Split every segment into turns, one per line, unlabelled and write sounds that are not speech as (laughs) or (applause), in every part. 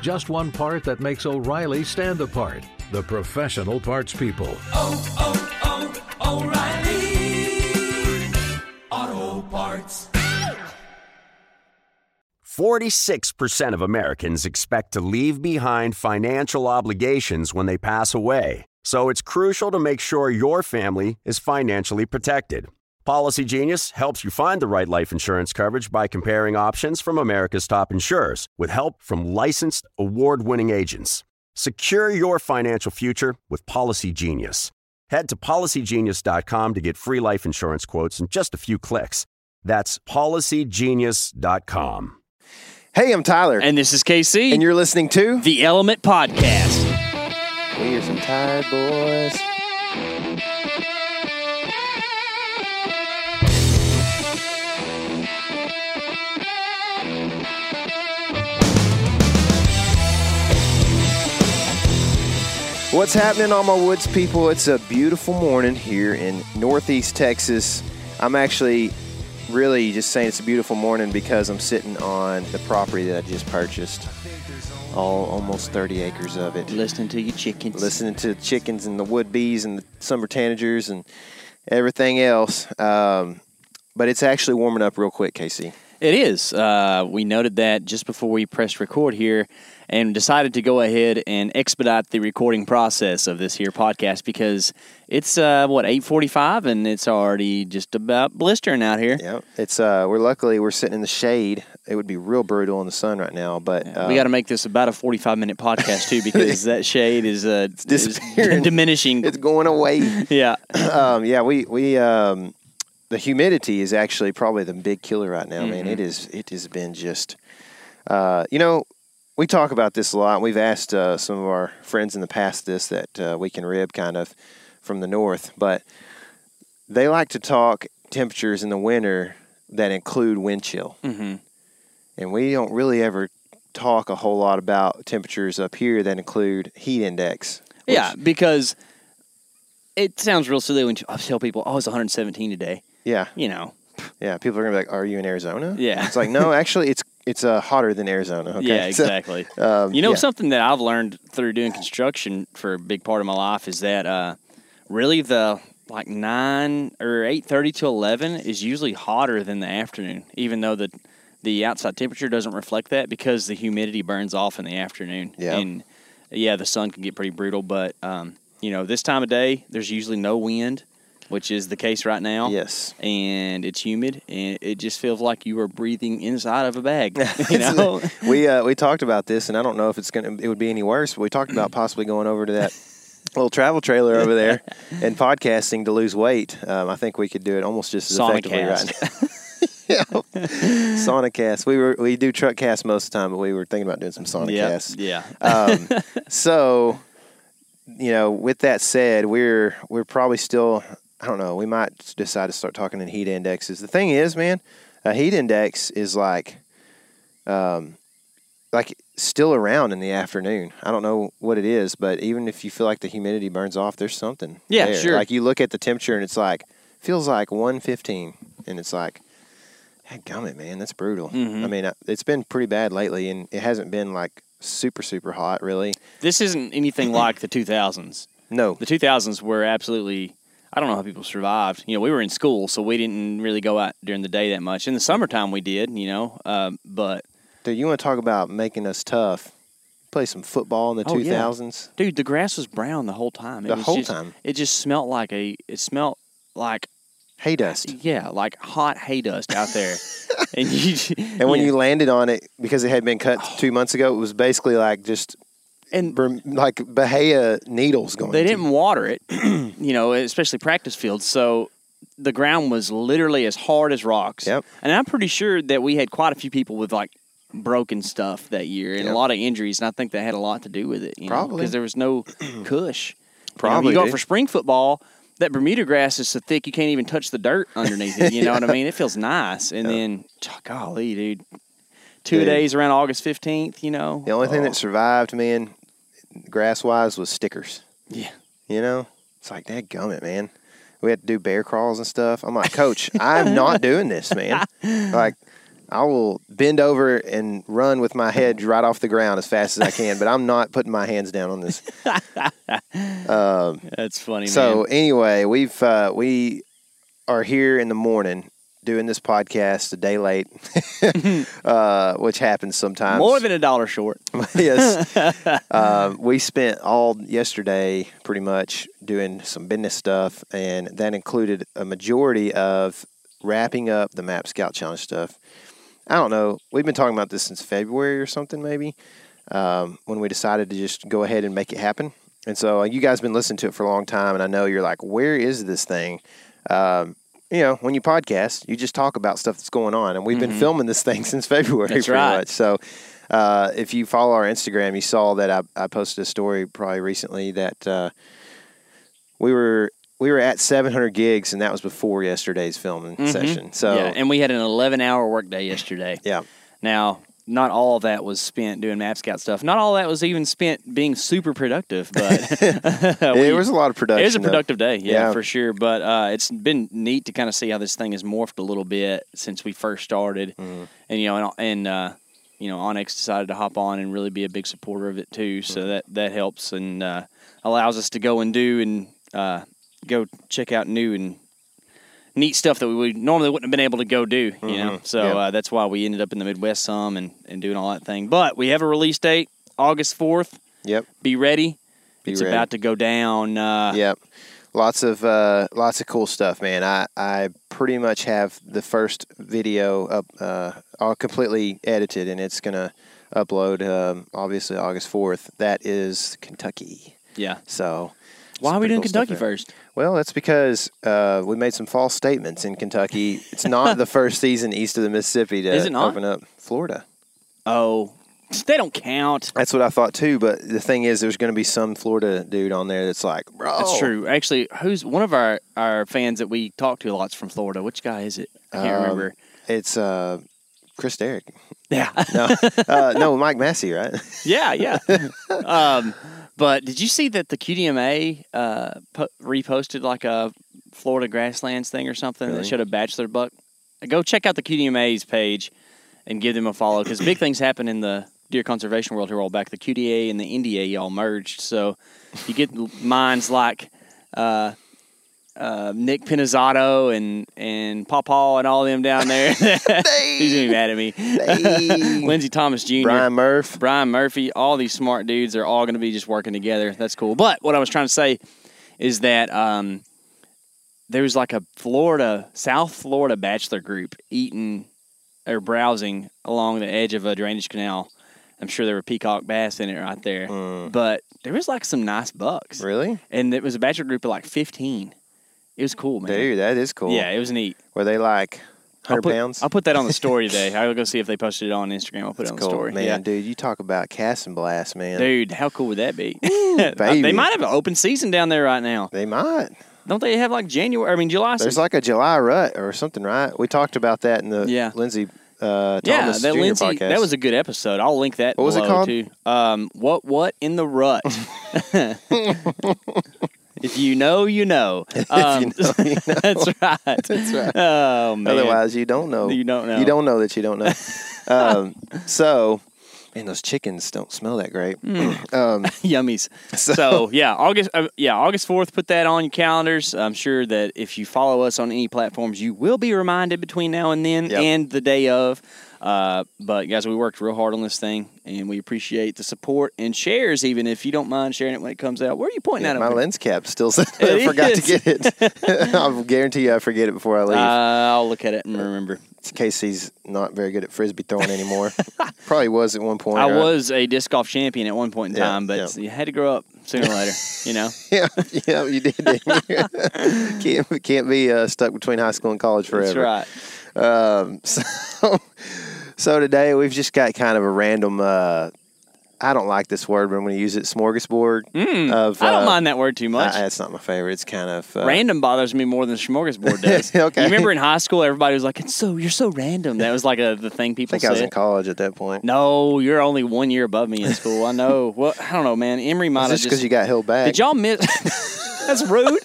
Just one part that makes O'Reilly stand apart. The professional parts people.
46% of Americans expect to leave behind financial obligations when they pass away. So it's crucial to make sure your family is financially protected. Policy Genius helps you find the right life insurance coverage by comparing options from America's top insurers with help from licensed award winning agents. Secure your financial future with Policy Genius. Head to policygenius.com to get free life insurance quotes in just a few clicks. That's policygenius.com.
Hey, I'm Tyler.
And this is KC.
And you're listening to
the Element Podcast.
We are some tired boys. What's happening, all my woods people? It's a beautiful morning here in Northeast Texas. I'm actually really just saying it's a beautiful morning because I'm sitting on the property that I just purchased. All almost 30 acres of it.
Listening to your chickens.
Listening to the chickens and the wood bees and the summer tanagers and everything else. Um, but it's actually warming up real quick, Casey.
It is. Uh, we noted that just before we pressed record here and decided to go ahead and expedite the recording process of this here podcast because it's uh, what eight forty five and it's already just about blistering out here.
Yeah, it's uh, we're luckily we're sitting in the shade. It would be real brutal in the sun right now, but
uh, we got to make this about a forty five minute podcast too (laughs) because that shade is uh, is (laughs) diminishing.
It's going away. (laughs)
yeah, (clears throat)
um, yeah. We we um, the humidity is actually probably the big killer right now, mm-hmm. man. It is. It has been just. Uh, you know, we talk about this a lot. We've asked uh, some of our friends in the past this that uh, we can rib kind of from the north, but they like to talk temperatures in the winter that include wind chill.
Mm-hmm.
And we don't really ever talk a whole lot about temperatures up here that include heat index.
Yeah, because it sounds real silly when I tell people, oh, it's 117 today.
Yeah.
You know.
Yeah, people are going to be like, are you in Arizona?
Yeah.
It's like, no, (laughs) actually, it's it's uh, hotter than Arizona. Okay?
Yeah, (laughs) exactly. So, um, you know, yeah. something that I've learned through doing construction for a big part of my life is that uh, really the like nine or eight thirty to eleven is usually hotter than the afternoon, even though the the outside temperature doesn't reflect that because the humidity burns off in the afternoon.
Yeah.
And yeah, the sun can get pretty brutal, but um, you know, this time of day, there's usually no wind which is the case right now.
Yes.
And it's humid, and it just feels like you are breathing inside of a bag. (laughs) You know,
we uh, we talked about this, and I don't know if it's gonna it would be any worse. But we talked about possibly going over to that. (laughs) little travel trailer over there (laughs) and podcasting to lose weight. Um, I think we could do it almost just as effectively right now. yeah, Sonicast. We were we do truck cast most of the time, but we were thinking about doing some Sonicast.
Yep.
Yeah. Um, so, you know, with that said, we're we're probably still I don't know. We might decide to start talking in heat indexes. The thing is, man, a heat index is like, um, like still around in the afternoon. I don't know what it is, but even if you feel like the humidity burns off, there's something.
Yeah,
there.
sure.
Like you look at the temperature and it's like feels like 115, and it's like, gummit, man, that's brutal.
Mm-hmm.
I mean, uh, it's been pretty bad lately, and it hasn't been like super super hot, really.
This isn't anything (clears throat) like the 2000s.
No,
the 2000s were absolutely I don't know how people survived. You know, we were in school, so we didn't really go out during the day that much. In the summertime, we did. You know, uh, but
dude, you want to talk about making us tough? play some football in the
Oh,
two
yeah. Dude, the grass was brown the whole time. It
The whole
just-
time.
It just smelled like a. It smelled like
Hay dust.
yeah, like hot hay dust out there. (laughs) and you,
And when
yeah.
you landed on it, because it had been cut two months ago, it was basically like just
and
Berm- like Bahia needles going.
they didn't water it, (clears throat) you know, especially practice fields. So the ground was literally as hard as rocks.
Yep.
And I'm pretty sure that we had quite a few people with like broken stuff that year and
Yep.
a lot of injuries, and I think that had a lot to do with it. You
Probably.
because there was no (clears throat) cush.
Probably,
you, know, you go for spring football. That Bermuda grass is so thick you can't even touch the dirt underneath it. You know what I mean? It feels (laughs) nice. And then, golly, dude, two
Dude.
days around August 15th, you know?
The only thing
Oh,
that survived, man, grass wise, was stickers.
Yeah.
You know, it's like that gummit, man. We had to do bear crawls and stuff. I'm like, Coach, I'm not (laughs) doing this, man. Like, I will bend over and run with my head right off the ground as fast as I can, but I'm not putting my hands down on this. (laughs)
That's funny,
So
man.
anyway, we've uh, we are here in the morning doing this podcast a day late, (laughs) (laughs) uh, which happens sometimes.
More than a dollar short. (laughs)
yes. um, we spent all yesterday pretty much doing some business stuff, and that included a majority of wrapping up the Map Scout Challenge stuff. I don't know. We've been talking about this since February or something, maybe, um, when we decided to just go ahead and make it happen. And so uh, you guys have been listening to it for a long time, and I know you're like, where is this thing? Um, you know, when you podcast, you just talk about stuff that's going on, and we've been filming this thing (laughs) since February,
Mm-hmm. That's
pretty
right.
much. So, uh, if you follow our Instagram, you saw that I, I posted a story probably recently that uh, we were we were at 700 gigs, and that was before yesterday's filming session. So,
Mm-hmm. yeah, and we had an 11 hour workday yesterday.
yeah,
Now, not all of that was spent doing Map Scout stuff. Not all that was even spent being super productive, but (laughs) (laughs)
it was a lot of production.
It was a
though.
productive day, yeah,
Yeah.
for sure. But uh, it's been neat to kind of see how this thing has morphed a little bit since we first started,
Mm-hmm.
and you know, and, and uh, you know, OnX decided to hop on and really be a big supporter of it too. So
Mm-hmm.
that that helps and uh, allows us to go and do and uh, go check out new and neat stuff that we normally wouldn't have been able to go do. You know, so
Mm-hmm. Yeah.
uh, that's why we ended up in the Midwest some and and doing all that thing. But we have a release date, August fourth.
Yep.
Be ready.
Be
it's
ready.
about to go down. Uh,
Yep. Lots of uh, lots of cool stuff, man. I, I pretty much have the first video up uh, all completely edited, and it's gonna upload um, obviously August fourth. That is Kentucky.
yeah.
So
Why are we doing
cool
Kentucky first?
Well, that's because uh, we made some false statements in Kentucky. It's not the (laughs) first season east of the Mississippi to
Is it not?
open up Florida.
Oh, they don't count.
That's what I thought too. But the thing is, there's going to be some Florida dude on there that's like, bro,
That's true. Actually, who's one of our, our fans that we talk to a lot's from Florida? Which guy is it? I can't
Um,
remember.
It's uh, Chris Derrick.
Yeah,
No, uh, no, Mike Massey, right? (laughs)
yeah, yeah. (laughs) um, but did you see that the QDMA uh, po- reposted like a Florida grasslands thing or something that showed a bachelor buck? Go check out the QDMA's page and give them a follow because big things happen in the deer conservation world here all back. The QDA and the NDA all merged, so you get minds like uh, uh, Nick Pinizzotto and and Pawpaw and all them down there. (laughs) He's gonna be mad at me. (laughs) Lindsay Thomas Jr.
Brian Murphy.
Brian Murphy, all these smart dudes are all going to be just working together. That's cool. But what I was trying to say is that um, there was like a Florida, South Florida bachelor group eating or browsing along the edge of a drainage canal. I'm sure there were peacock bass in it right there. But there was like some nice bucks.
Mm. Really?
And it was a bachelor group of like 15. It was cool, man.
Dude, that is cool.
Yeah, it was neat.
Were they like
I'll
100
put,
pounds?
I'll put that on the story (laughs) today. I'll go see if they posted it on Instagram. I'll put it on the story.
Man,
yeah.
dude, you talk about cast and blast, man.
Dude, how cool would that be? (laughs)
baby.
they might have an open season down there right now.
They might.
Don't they have like January? I mean, July.
There's
season?
like a July rut or something, right? We talked about that in the
Yeah.
Lindsay uh,
yeah, that
Jr.
Lindsay.
podcast.
That was a good episode. I'll link that.
What was it called?
Too. Um, what what in the rut? (laughs) if you know, you know. (laughs) Um,
know, you (laughs) know.
That's right. (laughs) That's
right.
Oh man.
Otherwise, you don't know.
You don't know.
You don't know that you don't know. um, so, man, those chickens don't smell that great.
Hmm. (clears throat)
um,
Yummies. So, yeah, August. Uh, yeah, August fourth. Put that on your calendars. I'm sure that if you follow us on any platforms, you will be reminded between now and then
Yep.
and the day of. Uh, but guys, we worked real hard on this thing, and we appreciate the support and shares. Even if you don't mind sharing it when it comes out, where are you pointing
Yeah,
at?
my
over
lens cap still. (laughs) I forgot to get it. (laughs) I'll guarantee you I forget it before I leave.
Uh, I'll look at it and remember.
in case he's not very good at frisbee throwing anymore. (laughs) Probably was at one point.
I
right?
was a disc golf champion at one point in
Yeah,
time, but
yeah.
you had to grow up sooner or later. You know.
Yeah, yeah, you did. Didn't you? can't can't be uh, stuck between high school and college forever.
That's right.
Um, so, so today we've just got kind of a random. Uh, I don't like this word, but I'm going to use it. Smorgasbord. of,
Hmm. I don't
uh,
mind that word too much.
Uh, it's not my favorite. It's kind of uh,
Random bothers me more than smorgasbord (laughs) does.
Okay.
You remember in high school, everybody was like, "It's so you're so random." That was like a the thing
I
people
said. I was in college at that point.
No, you're only one year above me in school. I know. (laughs) Well, I don't know, man. Emory might have
Just because you got held back.
did y'all miss? (laughs) That's rude.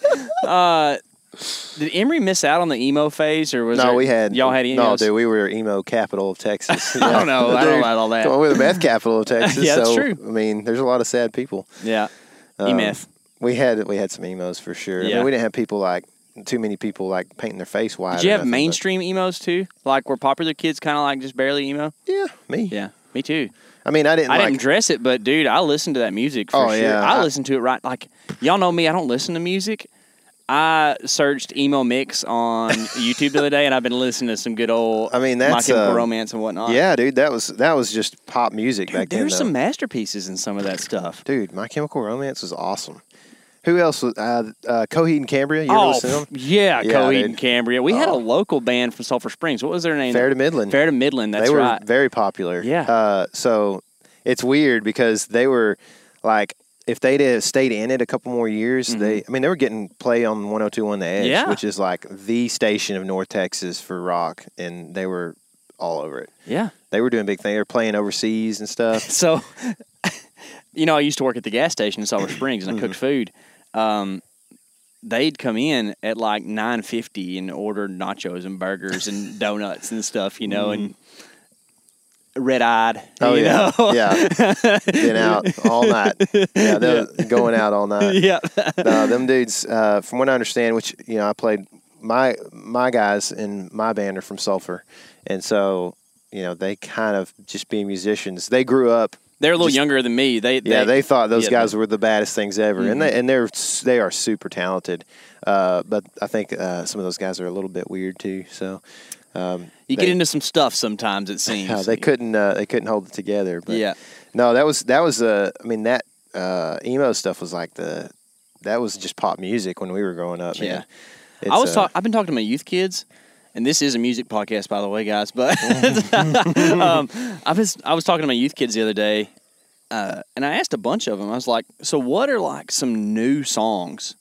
Did Emory miss out on the emo phase, or was
no,
there-
we had
y'all had
no,
emos?
dude. We were emo capital of Texas. (laughs)
I don't know. I don't know about all that.
On, we're the meth capital of (laughs) Texas.
Yeah, that's
so,
true.
I mean, there's a lot of sad people.
Yeah,
Um,
E-myth.
We had we had some emos for sure. I
Yeah.
mean, we didn't have people like too many people like painting their face white.
Did you have
nothing, but-
mainstream emos too? Like were popular kids kind of like just barely emo?
Yeah, me.
Yeah, me too.
I mean, I didn't.
I
like,
didn't dress it, but dude, I listened to that music for
Oh,
sure.
yeah.
I,
I-
listened to it right. Like y'all know me, I don't listen to music. I searched emo mix on YouTube the other day, and I've been listening to some good old.
I mean,
My
that's,
Chemical
uh,
Romance and whatnot.
Yeah, dude, that was that was just pop music
dude,
back then.
there's
though.
some masterpieces in some of that stuff.
Dude, My Chemical Romance was awesome. Who else was uh, uh, Coheed and Cambria? You ever
Oh,
listen to them?
yeah,
Yeah,
Coheed
dude.
and Cambria. We had a
Oh.
local band from Sulphur Springs. What was their name?
Fair to Midland.
Fair to Midland. That's
they were
right.
very popular.
Yeah.
Uh, so it's weird because they were like, if they'd have stayed in it a couple more years, they, I mean, they were getting play on 1021 The Edge,
Mm-hmm. Yeah.
which is like the station of North Texas for rock, and they were all over it.
yeah.
They were doing big things. They were playing overseas and stuff. (laughs)
So, (laughs) you know, I used to work at the gas station in Sulphur Springs, and I
Mm-hmm.
cooked food. Um, they'd come in at like nine fifty and order nachos and burgers and donuts and stuff, you know, and red eyed.
Oh
you
yeah,
know?
yeah. Been out all night. Yeah, (laughs) they're going out all night.
yeah.
no, them dudes. Uh, from what I understand, which you know, I played my my guys in my band are from Sulphur, and so you know they kind of just being musicians. They grew up.
They're a little
Just-
younger than me. They,
Yeah, they thought those
yeah,
guys were the baddest things ever, and
Mm-hmm.
they and they're they are super talented. Uh, but I think uh, some of those guys are a little bit weird too. So um,
You
they,
get into some stuff sometimes. It seems.
yeah, (laughs) they couldn't uh, they couldn't hold it together. But
Yeah.
no, that was that was uh, I mean that uh, emo stuff was like the that was just pop music when we were growing up.
Yeah.
man.
I was
uh,
talk- I've been talking to my youth kids, and this is a music podcast, by the way, guys. But (laughs) (laughs) um, I was I was talking to my youth kids the other day, uh, and I asked a bunch of them. I was like, "So, what are like some new songs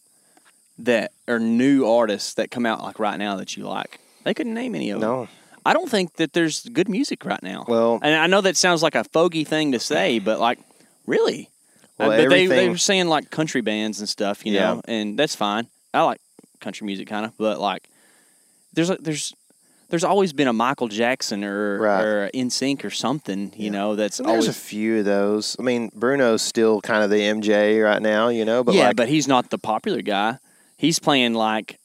that are new artists that come out like right now that you like?" They couldn't name any of them.
No.
I don't think that there's good music right now.
Well-
and I know that sounds like a fogey thing to say, but like, really.
Well,
Uh, but they, they were saying like country bands and stuff, you know, and that's fine. I like country music kind of, but like there's a, there's there's always been a Michael Jackson or
Right.
or NSYNC or something, you know, that's
And there's
always
a few of those. I mean, Bruno's still kind of the MJ right now, you know, but
yeah,
like,
but he's not the popular guy. He's playing like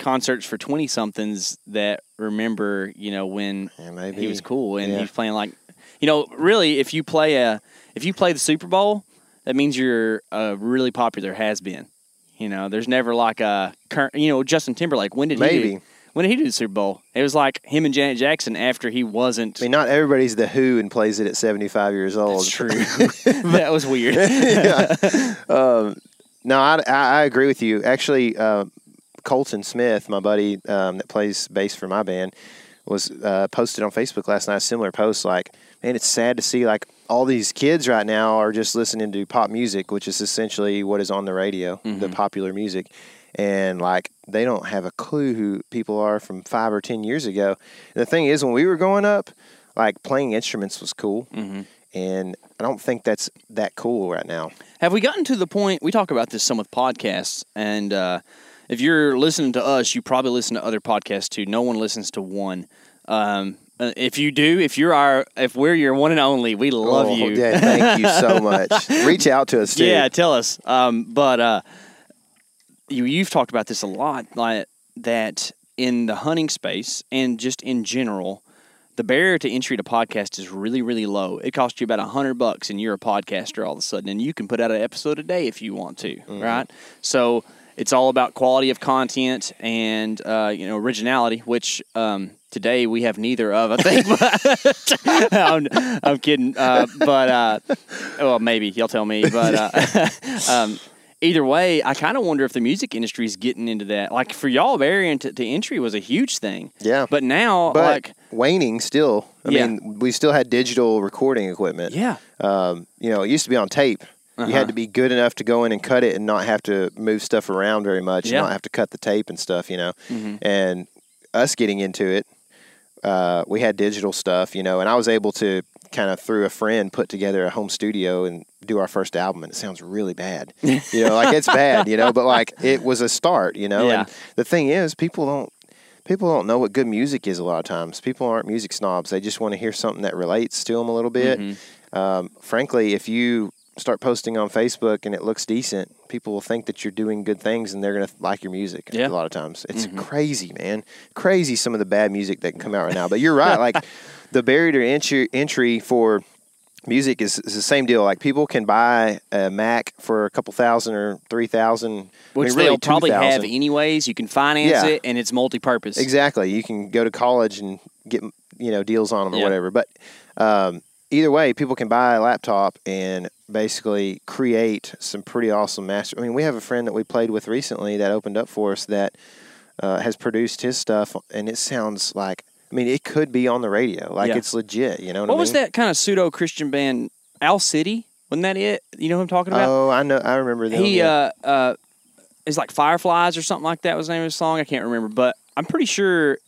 concerts for twenty somethings that remember, you know, when
Yeah,
he was cool, and
Yeah.
he's playing like, you know, really, if you play a if you play the Super Bowl, that means you're a really popular has been. You know, there's never like a current. You know, Justin Timberlake. When did he?
Maybe.
Do, when did he do the Super Bowl? It was like him and Janet Jackson after he wasn't.
I mean, not everybody's the Who and plays it at 75 years old.
That's true. (laughs) (laughs) that was weird. (laughs)
No, I, I, I agree with you. Actually, uh, Colton Smith, my buddy um, that plays bass for my band, was uh, posted on Facebook last night. A similar post, like, man, it's sad to see like all these kids right now are just listening to pop music, which is essentially what is on the radio, the popular music, and like they don't have a clue who people are from five or ten years ago. And the thing is, when we were growing up, like playing instruments was cool, and I don't think that's that cool right now.
Have we gotten to the point? We talk about this some with podcasts, and uh, if you're listening to us, you probably listen to other podcasts too. No one listens to one. Um, uh, if you do, if you're our, if we're your one and only, we love
Oh,
you.
Yeah, thank you so (laughs) much. Reach out to us too.
Yeah, tell us. Um, but uh, you you've talked about this a lot, like that in the hunting space and just in general, the barrier to entry to podcast is really, really low. It costs you about a hundred bucks, and you're a podcaster all of a sudden, and you can put out an episode a day if you want to, mm-hmm. right? So it's all about quality of content and uh, you know originality, which um, today we have neither of. I think. (laughs) I'm, I'm, kidding, uh, but uh, well, maybe you'll tell me. But uh, (laughs) um, either way, I kind of wonder if the music industry is getting into that. Like for y'all, barrier to, to entry was a huge thing.
Yeah.
But now,
but
like
waning still. I yeah. mean, we still had digital recording equipment.
Yeah.
Um, you know, it used to be on tape. Uh-huh. You had uh-huh. to be good enough to go in and cut it and not have to move stuff around very much, yeah. and not have to cut the tape and stuff. You know, mm-hmm. and us getting into it, uh, we had digital stuff. You know, and I was able to kind of through a friend put together a home studio and do our first album and it sounds really bad (laughs) you know like it's bad you know but like it was a start you know yeah. and the thing is people don't people don't know what good music is a lot of times people aren't music snobs they just want to hear something that relates to them a little bit mm-hmm. um, frankly if you start posting on facebook and it looks decent people will think that you're doing good things and they're going to like your music yeah. a lot of times it's mm-hmm. crazy man crazy some of the bad music that can come out right now but you're right like (laughs) the barrier to entry, entry for music is, is, the same deal. Like people can buy a Mac for a couple thousand or three thousand,
which I mean, really they'll probably 000. have anyways. You can finance yeah. it, and it's multi-purpose.
Exactly. You can go to college and get you know deals on them or whatever. But um, either way, people can buy a laptop and basically create some pretty awesome master. I mean, we have a friend that we played with recently that opened up for us that uh, has produced his stuff, and it sounds like I mean, it could be on the radio. Like yeah. it's legit. You know what,
what
I mean?
was that kind of pseudo Christian band? Owl City, wasn't that it? You know who I'm talking about?
Oh, I know. I remember that.
He yeah. uh, uh, is like Fireflies or something like that. Was the name of his song? I can't remember, but I'm pretty sure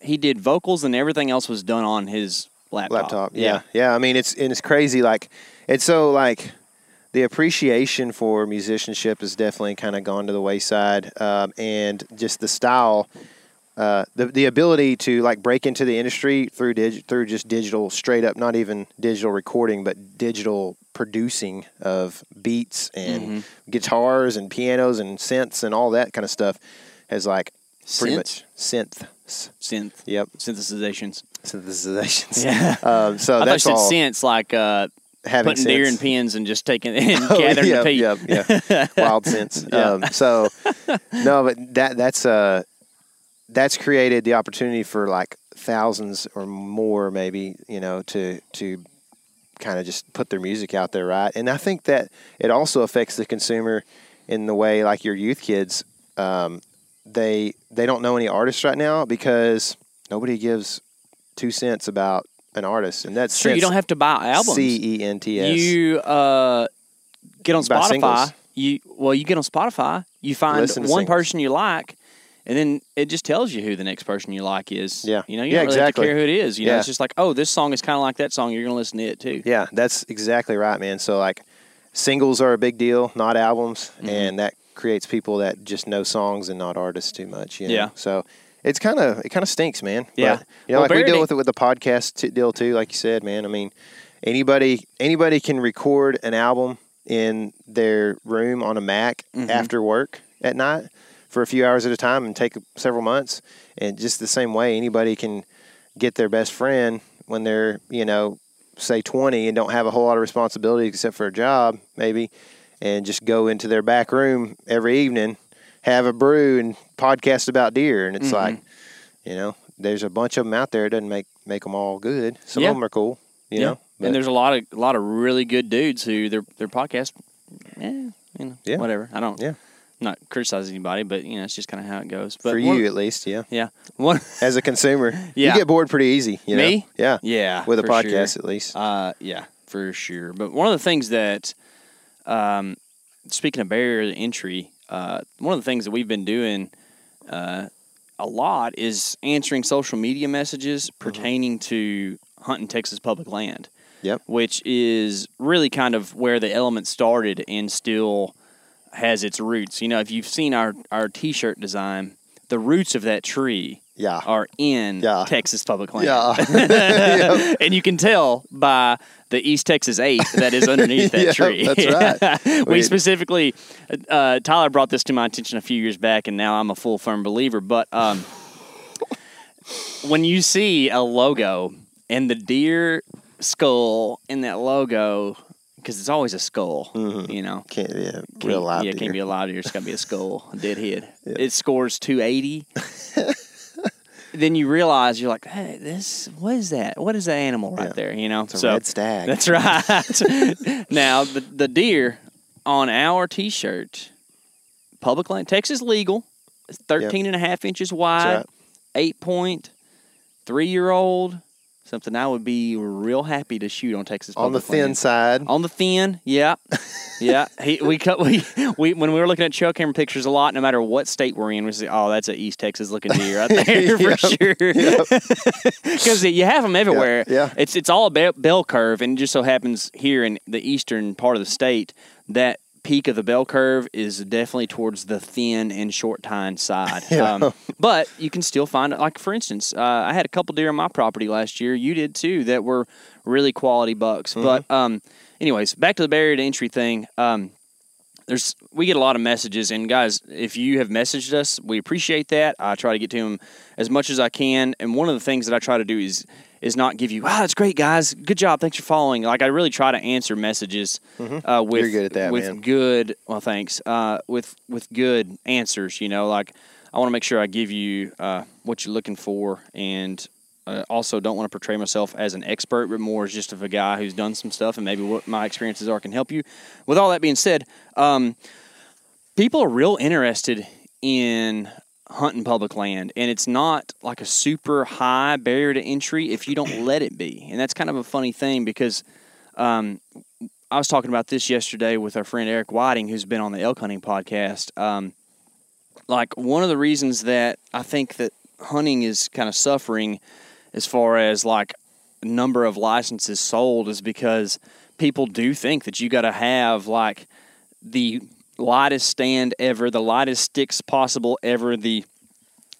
he did vocals and everything else was done on his laptop.
Laptop. Yeah, yeah. yeah. I mean, it's and it's crazy. Like it's so like the appreciation for musicianship has definitely kind of gone to the wayside, um, and just the style uh, the the ability to like break into the industry through dig, through just digital straight up not even digital recording but digital producing of beats and mm-hmm. guitars and pianos and synths and all that kind of stuff has like pretty much synth
synth
yep
synthesizations
synthesizations
yeah (laughs)
um, so I that's all
Sense like uh, having putting sense. deer in pens and just taking (laughs) and oh, gathering
yep,
the peat.
Yep, yeah, (laughs) wild sense. yeah. Um, so no, but that that's uh that's created the opportunity for like thousands or more maybe you know to to kind of just put their music out there right and i think that it also affects the consumer in the way like your youth kids um, they they don't know any artists right now because nobody gives two cents about an artist and that's
true you don't have to buy albums
c-e-n-t-s
you uh, get on spotify you well you get on spotify you find one person you like and then it just tells you who the next person you like is.
Yeah,
you know, you
yeah,
don't really
exactly.
care who it is. You yeah. know, it's just like, oh, this song is kind of like that song. You're gonna listen to it too.
Yeah, that's exactly right, man. So like, singles are a big deal, not albums, mm-hmm. and that creates people that just know songs and not artists too much. You know?
Yeah.
So it's kind of it kind of stinks, man.
Yeah.
But, you know, well, like we deal with it with the podcast t- deal too. Like you said, man. I mean, anybody anybody can record an album in their room on a Mac mm-hmm. after work at night for a few hours at a time and take several months. And just the same way, anybody can get their best friend when they're, you know, say 20 and don't have a whole lot of responsibility except for a job, maybe, and just go into their back room every evening, have a brew, and podcast about deer. And it's mm-hmm. like, you know, there's a bunch of them out there. It doesn't make make them all good. Some yeah. of them are cool, you yeah. know.
But, and there's a lot of a lot of really good dudes who their their podcast, eh, you know, yeah. whatever. I don't.
Yeah
not criticize anybody, but you know, it's just kind of how it goes. But
for you, at least, yeah,
yeah. One (laughs)
as a consumer, (laughs) yeah. you get bored pretty easy. You
Me,
know? yeah,
yeah,
with a podcast
sure.
at least.
Uh, yeah, for sure. But one of the things that, um, speaking of barrier to entry, uh, one of the things that we've been doing, uh, a lot is answering social media messages mm-hmm. pertaining to hunting Texas public land.
Yep.
Which is really kind of where the element started and still has its roots. You know, if you've seen our our T-shirt design, the roots of that tree
yeah.
are in
yeah.
Texas public land. (laughs) (laughs)
Yeah.
and you can tell by the East Texas 8 that is underneath that (laughs)
yep,
tree.
That's
right. we specifically, uh, Tyler brought this to my attention a few years back, and now I'm a full firm believer. But um, when you see a logo and the deer skull in that logo because it's always a skull.
Mhm.
You know,
Can't yeah,
Can't-
real live
yeah,
deer.
can't be a live deer. It's got to be a skull, a dead head. It scores 280. Then you realize you're like, hey, this what is that? What is that animal right
Yeah.
there? You know,
It's a red stag.
That's right. (laughs) now the the deer on our T-shirt, public land, Texas legal, it's 13 and a half inches wide,
right.
eight point, three year old. Something I would be real happy to shoot on Texas
on the
public land.
thin side.
On the thin, yeah, (laughs) yeah. He, we cut we, we when we were looking at trail camera pictures a lot. No matter what state we're in, we say, "Oh, that's an East Texas looking deer right there (laughs) (laughs) for
Yep,
sure." Because you have them everywhere.
yeah.
It's it's all a bell curve, and it just so happens here in the eastern part of the state that peak of the bell curve is definitely towards the thin and short tine side. (laughs) Um, but you can still find it. Like for instance, uh, I had a couple deer on my property last year. You did too. That were really quality bucks. But um, anyways, back to the barrier to entry thing. Um, there's we get a lot of messages and guys if you have messaged us we appreciate that i try to get to them as much as i can and one of the things that i try to do is is not give you wow that's great guys. Good job. Thanks for following. Like i really try to answer messages uh, with
You're good at that,
with
man.
good well thanks uh, with with good answers you know? Like i want to make sure i give you uh, what you're looking for and uh, also don't want to portray myself as an expert, but more as just of a guy who's done some stuff and maybe what my experiences are can help you. With all that being said, um, people are real interested in hunting public land, and it's not like a super high barrier to entry if you don't let it be. And that's kind of a funny thing because um, I was talking about this yesterday with our friend Eric Whiting, who's been on the elk hunting podcast. Um, like one of the reasons that I think that hunting is kind of suffering as far as like number of licenses sold is because people do think that you got to have like the lightest stand ever, the lightest sticks possible ever, the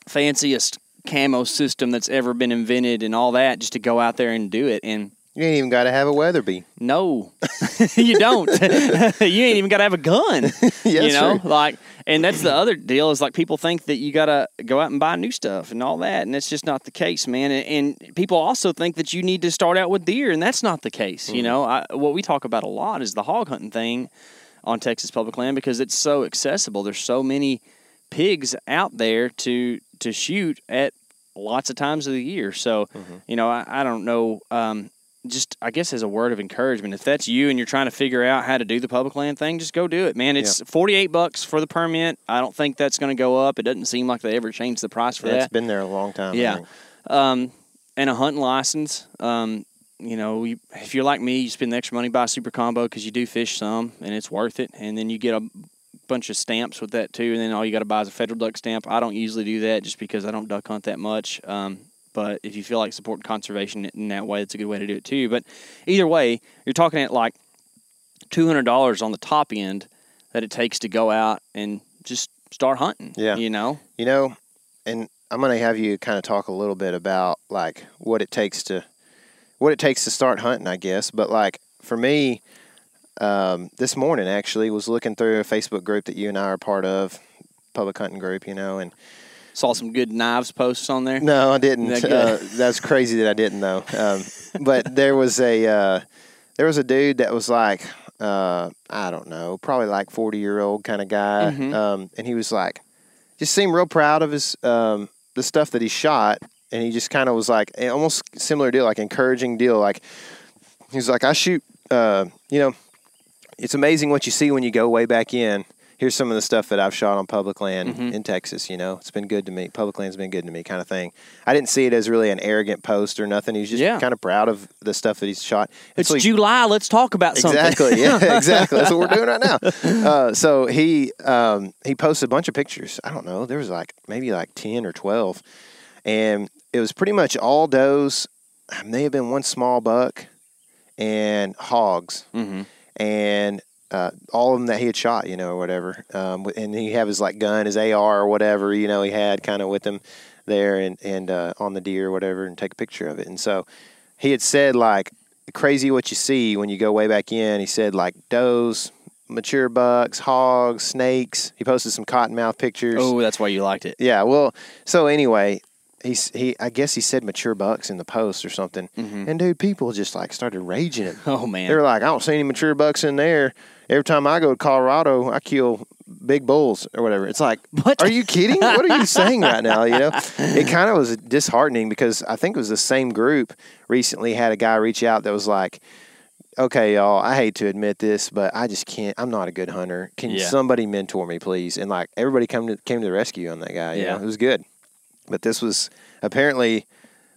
fanciest camo system that's ever been invented and all that just to go out there and do it and
You ain't even got to have a Weatherby.
no, (laughs) you don't. (laughs) you ain't even got to have a gun. (laughs)
Yeah,
you know,
true.
like, and that's the other deal is like people think that you got to go out and buy new stuff and all that, and that's just not the case, man. And, and people also think that you need to start out with deer, and that's not the case.
Mm-hmm.
You know, I, what we talk about a lot is the hog hunting thing on Texas public land because it's so accessible. There's so many pigs out there to to shoot at lots of times of the year. So,
Mm-hmm.
you know, I, I don't know. Um, just I guess as a word of encouragement, if that's you and you're trying to figure out how to do the public land thing, just go do it, man. It's 48 bucks for the permit. I don't think that's going to go up. It doesn't seem like they ever changed the price for
That's
that.
It's been there a long time.
Yeah. Um, and a hunting license. Um, you know, you, if you're like me, you spend the extra money buy a super combo because you do fish some and it's worth it. And then you get a bunch of stamps with that too. And then all you got to buy is a federal duck stamp. I don't usually do that just because I don't duck hunt that much. Um, but if you feel like supporting conservation in that way, it's a good way to do it too. But either way, you're talking at like two hundred dollars on the top end that it takes to go out and just start hunting.
Yeah.
you know.
You know, and I'm going to have you kind of talk a little bit about like what it takes to what it takes to start hunting, I guess. But like for me, um, this morning actually was looking through a Facebook group that you and I are part of, public hunting group, you know, and
Saw some good knives posts on there.
no, I didn't.
That
Uh, that's crazy that I didn't though. Um, (laughs) but there was a uh, there was a dude that was like uh, I don't know, probably like forty year old kind of guy,
Mhm.
um, and he was like just seemed real proud of his um, the stuff that he shot, and he just kind of was like eh, almost similar deal, like encouraging deal, like he's like I shoot, uh, you know, it's amazing what you see when you go way back in. Here's some of the stuff that I've shot on public land
Mm-hmm.
in Texas. You know, it's been good to me. Public land's been good to me, kind of thing. I didn't see it as really an arrogant post or nothing. He's just
Yeah.
kind of proud of the stuff that he's shot.
It's
like-
July. Let's talk about something.
Exactly. Yeah. (laughs) Exactly. That's what we're doing right now. Uh, so he um, he posted a bunch of pictures. I don't know. There was like maybe like ten or twelve, and it was pretty much all does. I May have been one small buck, and hogs,
hmm
and uh, all of them that he had shot, you know, or whatever. Um, and he have his like gun, his AR or whatever, you know, he had kind of with him there and and uh, on the deer or whatever, and take a picture of it. And so he had said like crazy what you see when you go way back in. He said like does, mature bucks, hogs, snakes. He posted some cottonmouth pictures.
Oh, that's why you liked it.
Yeah, well, so anyway, he's he I guess he said mature bucks in the post or something.
Mm-hmm.
And dude, people just like started raging him. (laughs)
Oh man,
They were like, I don't see any mature bucks in there. Every time I go to Colorado, I kill big bulls or whatever. It's like, (laughs)
What?
are you kidding? What are you saying right now? You know, (laughs) it kind of was disheartening because I think it was the same group recently had a guy reach out that was like, okay, y'all, I hate to admit this, but I just can't. I'm not a good hunter. Can
Yeah.
somebody mentor me, please? And like everybody came to came to the rescue on that guy. You
Yeah.
know, it was good. But this was apparently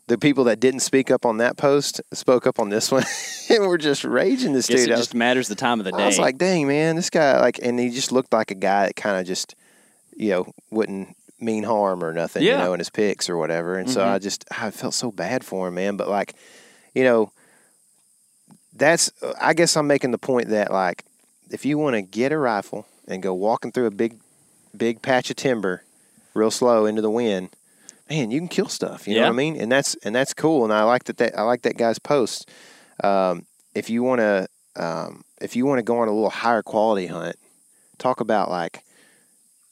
the people that didn't speak up on that post spoke up on this (laughs) one and were just raging this
guess
dude.
it
was-
just matters the time of the day.
I was like, dang man, this guy like, and he just looked like a guy that kind of just, you know, wouldn't mean harm or nothing,
Yeah.
you know, in his picks or whatever. And so I mm-hmm. just, I felt so bad for him, man. But like, you know, that's, I guess I'm making the point that like, if you want to get a rifle and go walking through a big, big patch of timber, real slow into the wind, man, you can kill stuff. You know what I mean? And that's and that's cool. And I like that. that I like that guy's post. Um, if you want to, um, if you want to go on a little higher quality hunt, talk about like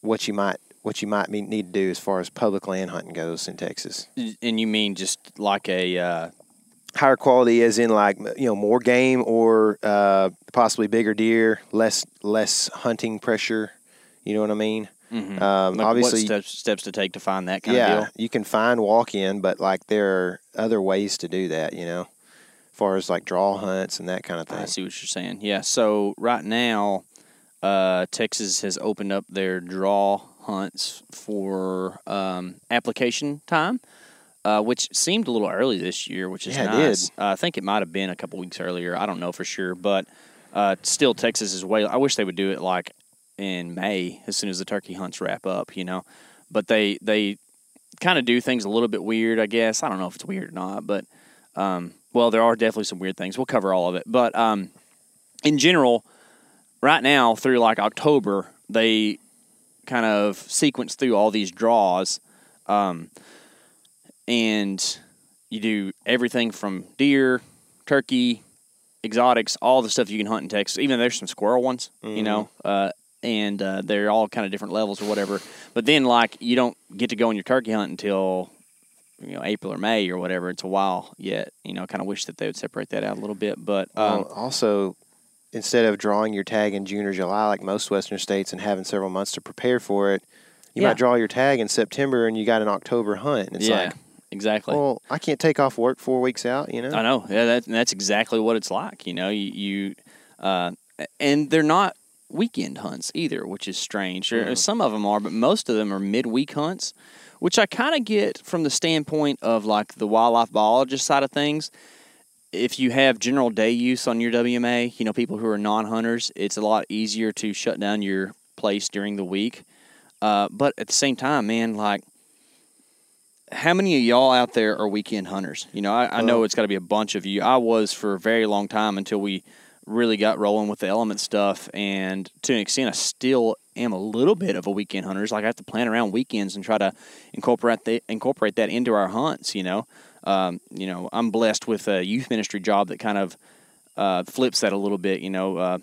what you might what you might need need to do as far as public land hunting goes in Texas.
and you mean just like a uh,
Higher quality, as in like you know more game or uh, possibly bigger deer, less less hunting pressure. You know what I mean? Um,
like
obviously,
what steps, steps to take to find that kind
yeah,
of deal?
you can find walk in, but like there are other ways to do that. You know, as far as like draw hunts and that kind of thing.
I see what you're saying. Yeah. So right now, uh, Texas has opened up their draw hunts for um, application time, uh, which seemed a little early this year, which is
Yeah,
nice. Uh, I think it might have been a couple weeks earlier. I don't know for sure, but uh, still, Texas is way. I wish they would do it like in May, as soon as the turkey hunts wrap up. You know, but they they kind of do things a little bit weird. I guess I don't know if it's weird or not, but um, well, there are definitely some weird things. We'll cover all of it, but um, in general, right now through like October, they kind of sequence through all these draws, um, and you do everything from deer, turkey, exotics, all the stuff you can hunt in Texas. Even there's some squirrel ones, you know, uh, and uh, they're all kind of different levels or whatever. But then, like, you don't get to go on your turkey hunt until you know April or May or whatever. It's a while yet. You know, kind of wish that they would separate that out a little bit, but um,
Well, also, instead of drawing your tag in June or July like most Western states and having several months to prepare for it, you
Yeah.
might draw your tag in September and you got an October hunt. And it's
yeah,
like,
exactly.
well, I can't take off work four weeks out, you know?
I know. Yeah, that, that's exactly what it's like. You know, you, you uh, and they're not weekend hunts either, which is strange. There, Some of them are, but most of them are midweek hunts, which I kind of get from the standpoint of like the wildlife biologist side of things. If you have general day use on your WMA, you know, people who are non hunters, it's a lot easier to shut down your place during the week. Uh, but at the same time, man, like how many of y'all out there are weekend hunters? You know, I, I know it's got to be a bunch of you. I was for a very long time until we really got rolling with the element stuff, and to an extent, I still am a little bit of a weekend hunter. It's like I have to plan around weekends and try to incorporate the, incorporate that into our hunts. You know, um, you know, I'm blessed with a youth ministry job that kind of uh, flips that a little bit. You know. Uh,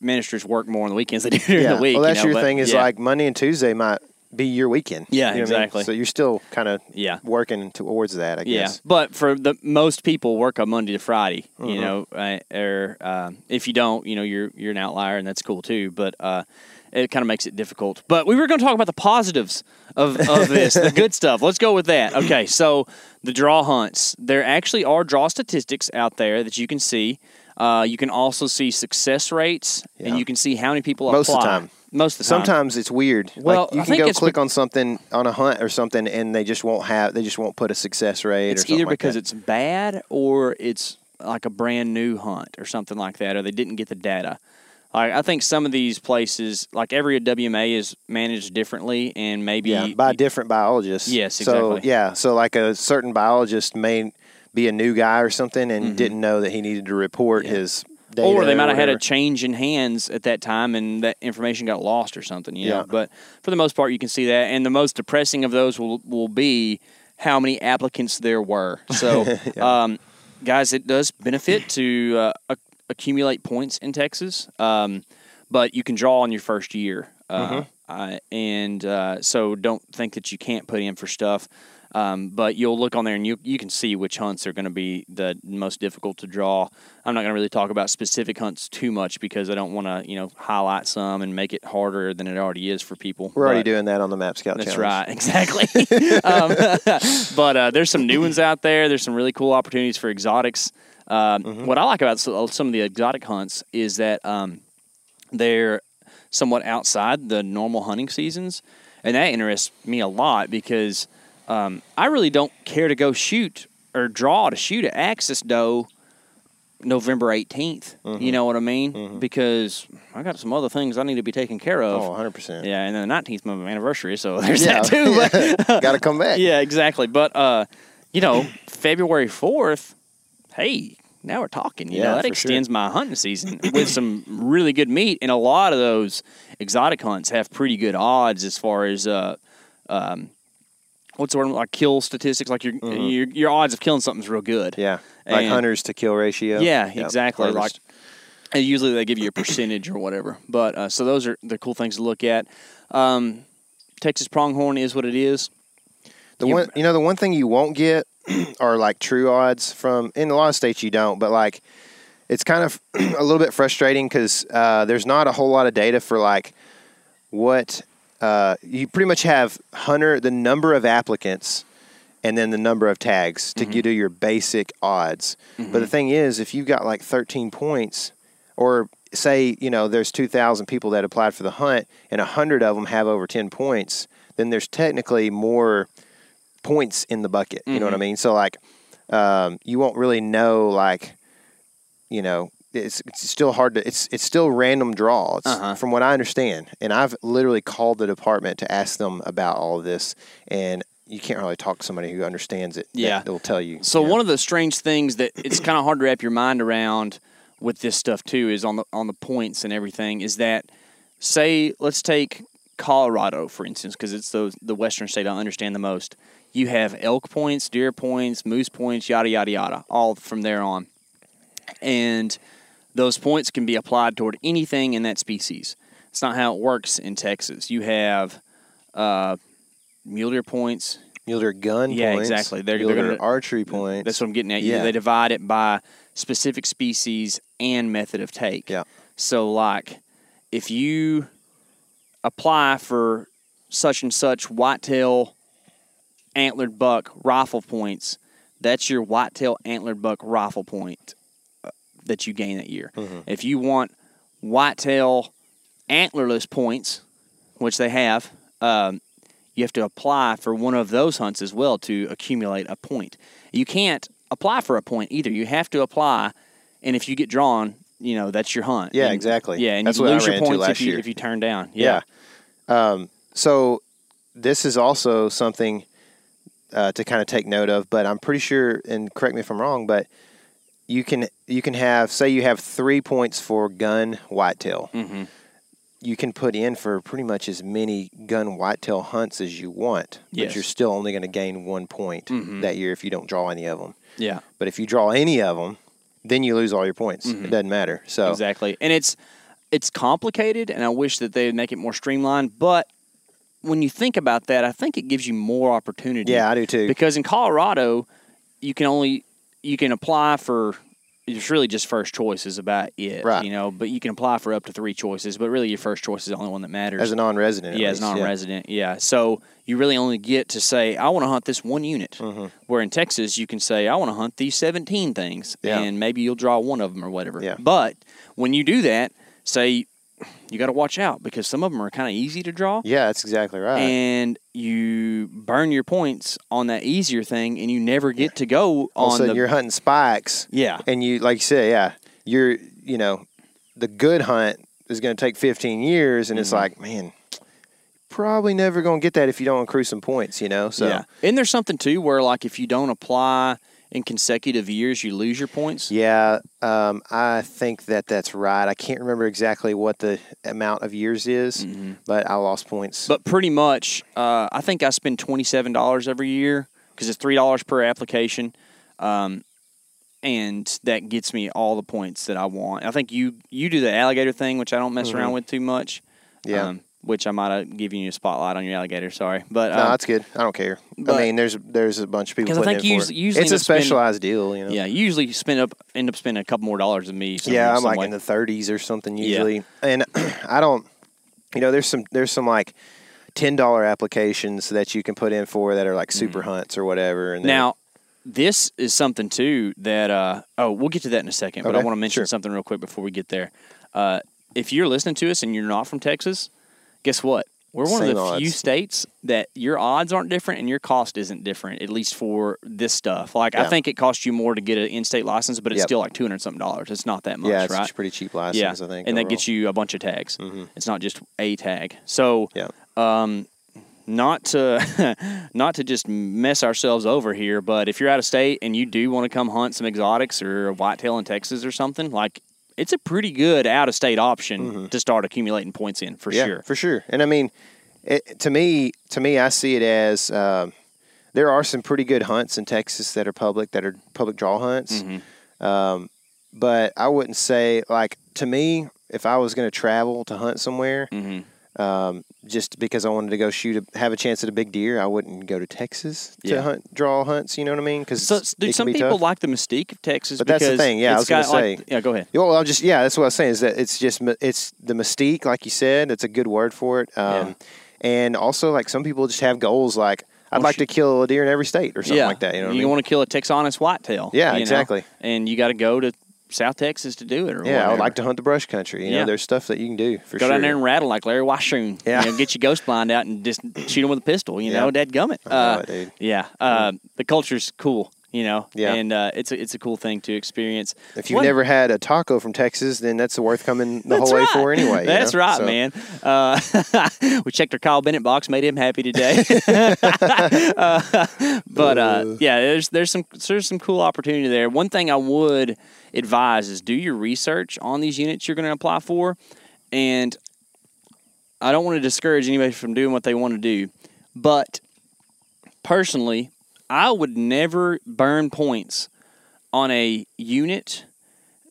Ministers work more on the weekends than they do during
yeah.
the week.
well, that's
you know,
your
but,
thing is
yeah.
like Monday and Tuesday might be your weekend.
Yeah,
You know what I mean?
exactly.
So you're still kind of
Yeah.
working towards that, I guess.
Yeah, but for the most people work on Monday to Friday.
Mm-hmm.
You know, uh, or um, if you don't, you know, you're you're an outlier, and that's cool too. But uh, it kind of makes it difficult. But we were going to talk about the positives of, of (laughs) this, the good stuff. Let's go with that. Okay, so the draw hunts. There actually are draw statistics out there that you can see. Uh, you can also see success rates,
Yeah.
and you can see how many people
Most of the time.
Most of the time.
Sometimes it's weird.
Well,
like you
I
can go click
bec-
on something on a hunt or something, and they just won't have. They just won't put a success rate. or
It's
something
either
like
because
that.
it's bad or it's like a brand new hunt or something like that, or they didn't get the data. Like I think some of these places, like every WMA, is managed differently, and maybe
yeah by different biologists.
Yes,
So
exactly.
yeah, so like a certain biologist may be a new guy or something
Mm-hmm.
and didn't know that he needed to report his data.
or they might have had a change in hands at that time, and that information got lost or something. You know,
Yeah.
but for the most part, you can see that, and the most depressing of those will will be how many applicants there were. So, (laughs) um, guys, it does benefit to uh, ac- accumulate points in Texas, um, but you can draw on your first year, uh,
Mm-hmm.
uh, and uh, so don't think that you can't put in for stuff. Um, but you'll look on there and you you can see which hunts are going to be the most difficult to draw. I'm not going to really talk about specific hunts too much because I don't want to you know highlight some and make it harder than it already is for people.
We're already doing that on the Map Scout. Channel.
That's
Challenge.
right, exactly. (laughs) (laughs) um, (laughs) but uh, there's some new ones out there. There's some really cool opportunities for exotics. Um, mm-hmm. What I like about some of the exotic hunts is that um, they're somewhat outside the normal hunting seasons, and that interests me a lot because um, I really don't care to go shoot or draw to shoot at axis doe November 18th. Mm-hmm. You know what I mean? Mm-hmm. Because I got some other things I need to be taking care of.
Oh, 100%.
Yeah, and then the 19th my anniversary, so (laughs) there's yeah. that too. (laughs)
got to come back.
Yeah, exactly. But, uh, you know, February 4th, hey, now we're talking. You yeah, know, that extends
sure.
my hunting season with some really good meat. And a lot of those exotic hunts have pretty good odds as far as uh, um, what's the word like kill statistics. Like your mm-hmm. your, your odds of killing something's real good.
Yeah, like and, hunters to kill ratio.
Yeah, yep. exactly. Like and usually they give you a percentage or whatever. But uh, so those are the cool things to look at. Um, Texas pronghorn is what it is.
The you, one you know the one thing you won't get (clears throat) are like true odds from in a lot of states you don't, but like it's kind of (clears throat) a little bit frustrating because uh, there's not a whole lot of data for like what uh, you pretty much have hunter the number of applicants and then the number of tags to mm-hmm. do your basic odds. Mm-hmm. But the thing is, if you've got like 13 points, or say you know there's 2,000 people that applied for the hunt, and 100 of them have over 10 points, then there's technically more points in the bucket. You mm-hmm. know what I mm-hmm. mean? So like, um, you won't really know like, you know, it's, it's still hard to it's it's still random draws uh-huh. from what I understand. And I've literally called the department to ask them about all of this, and you can't really talk to somebody who understands it.
Yeah,
they'll tell you.
So
know?
one of the strange things that it's kind of hard to wrap your mind around with this stuff too is on the on the points and everything is that say let's take Colorado for instance because it's the the western state I understand the most you have elk points, deer points, moose points, yada, yada, yada, all from there on. And those points can be applied toward anything in that species. It's not how it works in Texas. You have uh, mule deer points.
Mule deer gun points,
yeah,
points.
exactly.
They're, mule they're gonna, archery points.
That's what I'm getting at. Yeah. They divide it by specific species and method of take.
Yeah.
So, like, if you apply for such and such whitetail antlered buck rifle points, that's your whitetail antlered buck rifle point that you gain that year. Mm-hmm. If you want whitetail antlerless points, which they have, um, you have to apply for one of those hunts as well to accumulate a point. You can't apply for a point either. You have to apply, and if you get drawn, you know that's your hunt.
Yeah,
and,
exactly.
Yeah, and
that's
you lose your points
if
you
year.
if you turn down. Yeah.
yeah. Um, so this is also something uh, to kind of take note of. But I'm pretty sure, and correct me if I'm wrong, but you can you can have say you have three points for gun whitetail. Mm-hmm. You can put in for pretty much as many gun whitetail hunts as you want,
yes.
but you're still only going to gain one point mm-hmm. that year if you don't draw any of them.
Yeah.
But if you draw any of them, then you lose all your points. Mm-hmm. It doesn't matter. So
exactly, and it's it's complicated, and I wish that they would make it more streamlined. But when you think about that, I think it gives you more opportunity.
Yeah, I do too.
Because in Colorado, you can only you can apply for it's really just first choice is about it,
right?
You know, but you can apply for up to three choices, but really your first choice is the only one that matters.
As a non-resident,
yeah, as a non-resident, yeah. yeah. So you really only get to say, I want to hunt this one unit. Mm-hmm. Where in Texas, you can say, I want to hunt these seventeen things, yeah. and maybe you'll draw one of them or whatever.
Yeah.
But when you do that, say you got to watch out because some of them are kind of easy to draw.
Yeah, that's exactly right.
And you burn your points on that easier thing, and you never get to go
All
on.
the, you're hunting spikes.
Yeah,
and you like you said, yeah, you're you know, the good hunt is going to take 15 years, and mm-hmm. it's like, man, probably never going to get that if you don't accrue some points, you know. So
yeah, and there's something too where like if you don't apply in consecutive years you lose your points?
Yeah, um, I think that that's right. I can't remember exactly what the amount of years is, mm-hmm. but I lost points.
But pretty much, uh, I think I spend twenty seven dollars every year because it's three dollars per application, um, and that gets me all the points that I want. I think you you do the alligator thing, which I don't mess mm-hmm. around with too much.
Yeah. Um,
which I might have given you a spotlight on your alligator. Sorry, but
no,
um,
that's good. I don't care.
but-
I mean, there's there's a bunch of people.
'Cause I
putting
think usually- usually
it's a
end up spending-
specialized deal. You know.
yeah, you usually spend up end up spending a couple more dollars than me. some-
Yeah, I'm like
way.
in the 30s or something usually,
Yeah.
usually, and (clears throat) I don't. You know, there's some there's some like ten dollar applications that you can put in for that are like super hunts or whatever. And
Mm. Now, this is something too that uh, oh, we'll get to that in a second. But I want to mention
sure.
something real quick before we get there. Uh, if you're listening to us and you're not from Texas, guess what? We're one
Same
of the few states that your odds aren't different and your cost isn't different, at least for this stuff. Like I think it costs you more to get an in-state license, but it's
Yep.
still like two hundred something dollars. It's not that much,
yeah, it's
right?
pretty cheap license.
yeah,
I think,
and that gets you a bunch of tags. It's not just a tag. So
Yeah.
um, not to (laughs) not to just mess ourselves over here, but if you're out of state and you do want to come hunt some exotics or a whitetail in Texas or something, like it's a pretty good out of state option to start accumulating points in for
Mm-hmm. yeah,
sure.
for sure. And I mean, it, to me, to me, I see it as um, there are some pretty good hunts in Texas that are public, that are public draw hunts.
Mm-hmm.
Um, but I wouldn't say like to me, if I was going to travel to hunt somewhere,
Mm-hmm.
Um, just because I wanted to go shoot, a, have a chance at a big deer, I wouldn't go to Texas to
Yeah.
hunt draw hunts. You know what I mean? Because
So, dude, some people like the mystique of Texas,
But that's the thing, yeah, I was gonna
got, like-
say.
yeah, go ahead.
Yeah, Well, I'm just yeah, that's what I was saying. Is that it's just it's the mystique, like you said. It's a good word for it. Um, And also, like some people just have goals, like I'd like to kill a deer in every state or something
yeah,
like that. You know, what I
you
mean?
want to kill a Texanus whitetail.
Yeah,
you know?
exactly.
And you got to go to South Texas to do it, or
yeah, I would like to hunt the brush country. You
Yeah.
know, there's stuff that you can do for
Go
sure.
down there and rattle like Larry Weishuhn.
Yeah.
You know, get your ghost blind out and just shoot them with a pistol. You
Yeah.
know, dead gummit. Uh,
it,
yeah. Uh, the culture's cool. You know.
Yeah.
And uh, it's a, it's a cool thing to experience.
If you've
One-
never had a taco from Texas, then that's worth coming the whole way for anyway. (laughs) you
That's
know?
right,
So,
man. Uh, (laughs) we checked our Kyle Bennett box, made him happy today. (laughs) Uh, but uh, yeah, there's there's some there's some cool opportunity there. One thing I would advise is do your research on these units you're going to apply for, and I don't want to discourage anybody from doing what they want to do, but personally, I would never burn points on a unit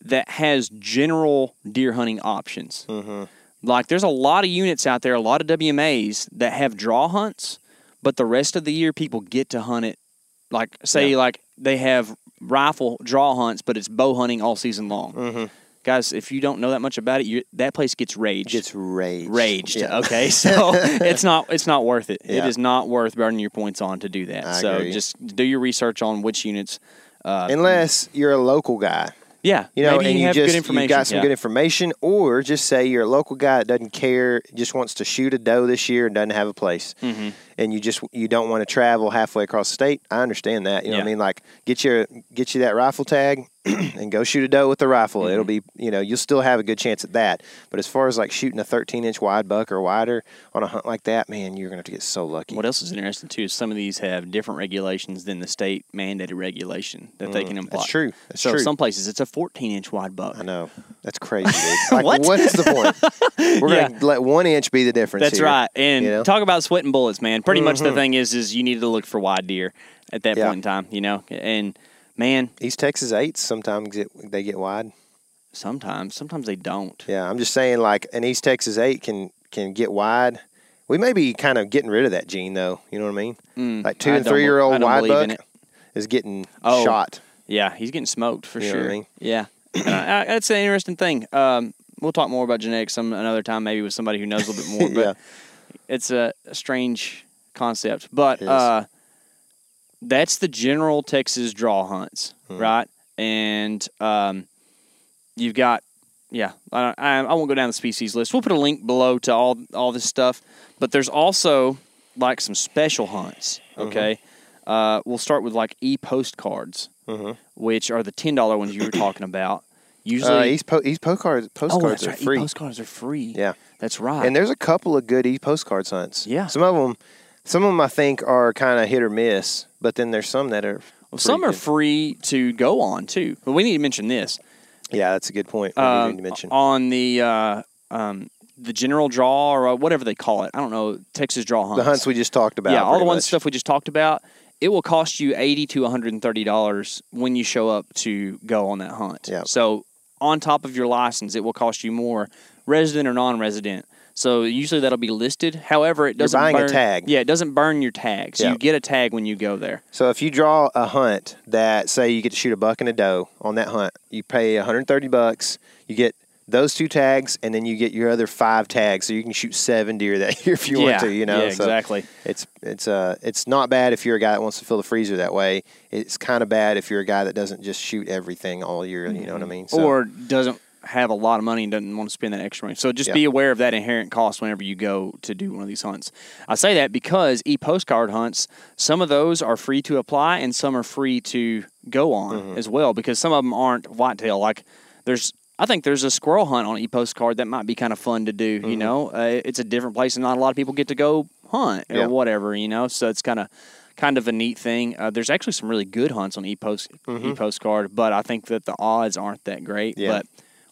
that has general deer hunting options. Mm-hmm. Like, there's a lot of units out there, a lot of WMAs that have draw hunts, but the rest of the year people get to hunt it. Like, say, like they have rifle draw hunts, but it's bow hunting all season long. Mm-hmm. Guys, if you don't know that much about it, you, that place gets raged
Gets raged.
raged.
Yeah.
Okay, (laughs) so it's not it's not worth it. It
Yeah.
is not worth burning your points on to do that.
I
so
agree.
just do your research on which units. Uh,
Unless you're a local guy.
yeah,
You know,
maybe
and
you
you just you got some
yeah.
good information, or just say you're a local guy that doesn't care, just wants to shoot a doe this year and doesn't have a place,
Mm-hmm.
and you just you don't want to travel halfway across the state. I understand that. You know what I mean? Like get your get you that rifle tag (clears throat) and go shoot a doe with the rifle.
Mm-hmm.
It'll be you know you'll still have a good chance at that. But as far as like shooting a 13 inch wide buck or wider on a hunt like that, man, you're gonna have to get so lucky.
What else is interesting too is some of these have different regulations than the state mandated regulation that they can imply.
Mm, true. That's
so
true.
some places it's a 14 inch wide buck.
I know that's crazy. Dude. (laughs) Like,
What?
what is the point? (laughs) We're
Yeah.
gonna let one inch be the difference.
That's
here,
right. And
you know?
talk about sweating bullets, man. Pretty much the thing is is you need to look for wide deer at that
Yeah.
point in time, you know. And man,
East Texas eights sometimes get they get wide.
sometimes sometimes they don't.
Yeah, I'm just saying like an East Texas eight can can get wide. We may be kind of getting rid of that gene though. You know what I mean?
Mm,
Like two
I
and three year old wide buck is getting
Oh.
shot.
Yeah, he's getting smoked for
You know what I
sure.
mean?
Yeah, I, (clears throat) I, that's an interesting thing. Um, we'll talk more about genetics some another time, maybe with somebody who knows a little bit more. (laughs) But
Yeah.
it's a, a strange concept. But uh, that's the general Texas draw hunts,
Hmm.
right? And um, you've got, yeah, I, I, I won't go down the species list. We'll put a link below to all all this stuff. But there's also like some special hunts.
Mm-hmm.
Okay, uh, we'll start with like e postcards, which are the ten dollar ones you were talking about. Usually,
Mm-hmm. Uh, East po- East postcards
oh,
postcards are
right.
free.
E-postcards are free.
Yeah.
that's right.
And there's a couple of good e postcards hunts.
Yeah.
Some of them, some of them I think are kind of hit or miss, but then there's some that are.
Well, some are
good.
free to go on too. But we need to mention this
Yeah, that's a good point. We
Um,
need to mention.
on the uh, um, the general draw or uh, whatever they call it. I don't know Texas draw hunts.
the hunts we just talked about.
yeah, all the ones stuff we just talked about. It will cost you eighty to one hundred and thirty dollars when you show up to go on that hunt.
Yeah.
So on top of your license, it will cost you more resident or non-resident. So usually that'll be listed. However, it doesn't
buying a
burn,
tag.
Yeah, it doesn't burn your tag. So
Yeah.
you get a tag when you go there.
So if you draw a hunt that say you get to shoot a buck and a doe on that hunt, you pay 130 bucks. You get those two tags, and then you get your other five tags, so you can shoot seven deer that (laughs) year if you
Yeah.
want to. You know,
Yeah,
So
exactly.
It's it's uh it's not bad if you're a guy that wants to fill the freezer that way. It's kind of bad if you're a guy that doesn't just shoot everything all year. You know what I mean? So,
or doesn't have a lot of money and doesn't want to spend that extra money. So just
Yeah.
be aware of that inherent cost whenever you go to do one of these hunts. I say that because e postcard hunts, some of those are free to apply and some are free to go on
Mm-hmm.
as well because some of them aren't whitetail. Like there's, I think there's a squirrel hunt on e postcard that might be kind of fun to do. You
Mm-hmm.
know, uh, it's a different place and not a lot of people get to go hunt or
Yeah.
whatever. You know, so it's kind of. Kind of a neat thing. Uh, there's actually some really good hunts on e post e postcard, but I think that the odds aren't that great.
Mm-hmm. Yeah.
But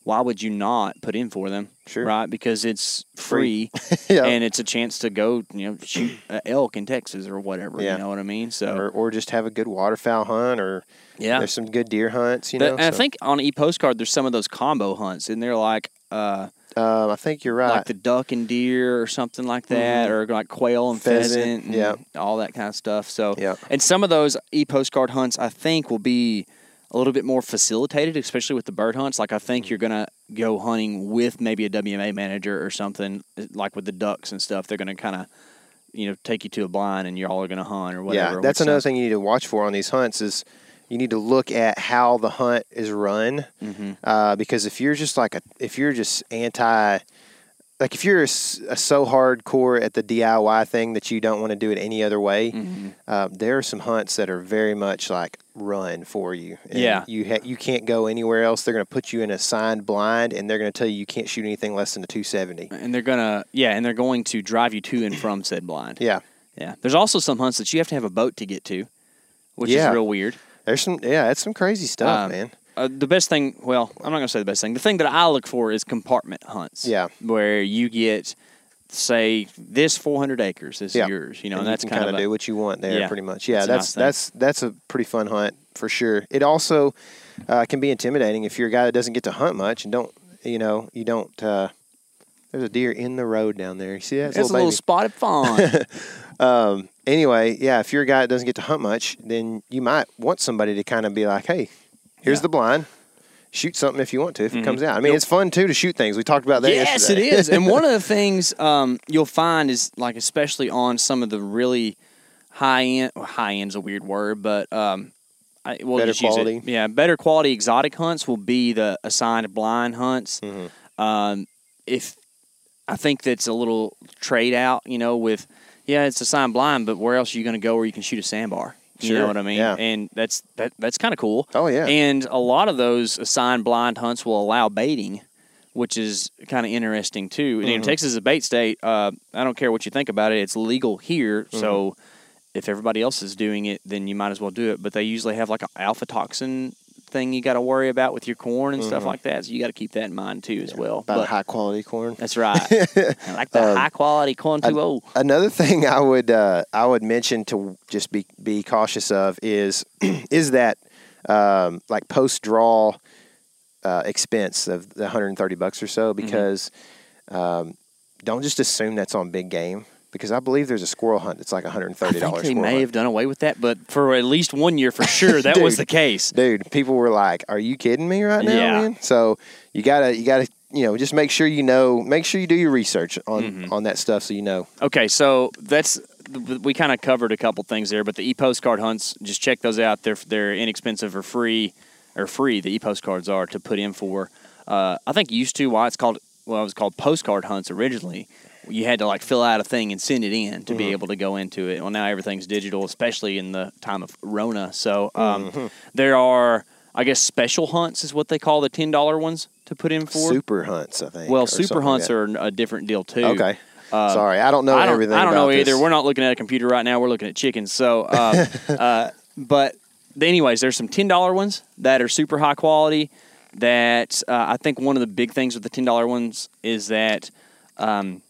why would you not put in for them?
Sure.
Right? Because it's free, (laughs)
Yeah.
and it's a chance to go, you know, shoot an elk in Texas or whatever.
Yeah.
You know what I mean? So
or, or just have a good waterfowl hunt, or
yeah.
there's some good deer hunts. You
The-
know,
and I think on e postcard there's some of those combo hunts, and they're like uh,
um, I think you're right.
like the duck and deer or something like that, or like quail and
Pheasant,
pheasant, and
yeah.
all that kind of stuff. So
Yeah.
and some of those e postcard hunts I think will be a little bit more facilitated, especially with the bird hunts. Like I think you're gonna go hunting with maybe a WMA manager or something, like with the ducks and stuff. They're gonna kind of you know take you to a blind and y'all are gonna hunt or whatever.
Yeah, that's another thing you need to watch for on these hunts is you need to look at how the hunt is run
Mm-hmm.
uh, because if you're just like a if you're just anti like if you're s- a so hardcore at the DIY thing that you don't want to do it any other way,
Mm-hmm.
uh, there are some hunts that are very much like run for you. And
Yeah.
you ha- you can't go anywhere else. They're going to put you in a signed blind, and they're going to tell you you can't shoot anything less than a 270.
And they're gonna yeah, and they're going to drive you to and from said blind.
Yeah,
Yeah. There's also some hunts that you have to have a boat to get to, which
Yeah.
is real weird.
there's some yeah, that's some crazy stuff,
Um,
man.
Uh, the best thing, well, I'm not going to say the best thing. The thing that I look for is compartment hunts.
Yeah.
Where you get, say, this 400 acres is
Yeah.
yours, you know, and,
you
that's kind of a-
do what you want there,
Yeah,
pretty much. Yeah,
a
that's
nice
that's that's a pretty fun hunt for sure. It also uh, can be intimidating if you're a guy that doesn't get to hunt much and don't, you know, you don't. Uh, there's a deer in the road down there. You see that? It's
It's a little
baby.
spotted fawn. (laughs)
Um, anyway, yeah, if you're a guy that doesn't get to hunt much, then you might want somebody to kind of be like, hey, here's
Yeah.
the blind. Shoot something if you want to if it comes out. I mean, it's fun too to shoot things. We talked about that.
yes,
yesterday.
it is. And one of the (laughs) things um, you'll find is like, especially on some of the really high end. Well, high end's a weird word, but um, I, we'll
Better
just use it.
quality.
Yeah, better quality exotic hunts will be the assigned blind hunts.
Mm-hmm.
Um, if I think that's a little trade out, you know, with yeah, it's assigned blind, but where else are you going to go where you can shoot a sambar? You know what I mean?
yeah.
And that's that that's kind of cool.
Oh, yeah.
And a lot of those assigned blind hunts will allow baiting, which is kind of interesting too. You
Mm-hmm.
know, Texas is a bait state. Uh, I don't care what you think about it; it's legal here. So
Mm-hmm.
if everybody else is doing it, then you might as well do it. But they usually have like an aflatoxin thing you got to worry about with your corn and stuff like that. So you got to keep that in mind too as well.
Mm-hmm. About
But
high quality corn.
that's right. (laughs) I like the high quality corn too. Oh,
Another thing I would uh, I would mention to just be be cautious of is (clears throat) is that um, like post draw uh, expense of the 130 bucks or so
Mm-hmm.
because um, don't just assume that's on big game because I believe there's a squirrel hunt that's like 130
I
dollars.
think they may have done away with that, but for at least one year for sure, that was the case.
Dude, people were like, "Are you kidding me right now,
Yeah.
man?" So you gotta you gotta you know just make sure you know make sure you do your research on
Mm-hmm.
on that stuff so you know.
Okay, so that's we kind of covered a couple things there, but the e-postcard hunts, just check those out. They're they're inexpensive or free, or free. The e-postcards are to put in for. Uh, I think used to why it's called well, it was called postcard hunts originally. You had to like fill out a thing and send it in to be able to go into it. Well, now everything's digital, especially in the time of Rona. So um, there are, I guess, special hunts is what they call the ten dollar ones to put in for.
Super hunts, I think.
well, super
something like
hunts are a different deal too.
Okay. Sorry, I don't know
I don't,
everything.
I don't know either.
this.
We're not looking at a computer right now. We're looking at chickens. So, um, (laughs) uh, but anyways, there's some ten dollar ones that are super high quality. That uh, I think one of the big things with the ten dollar ones is that um,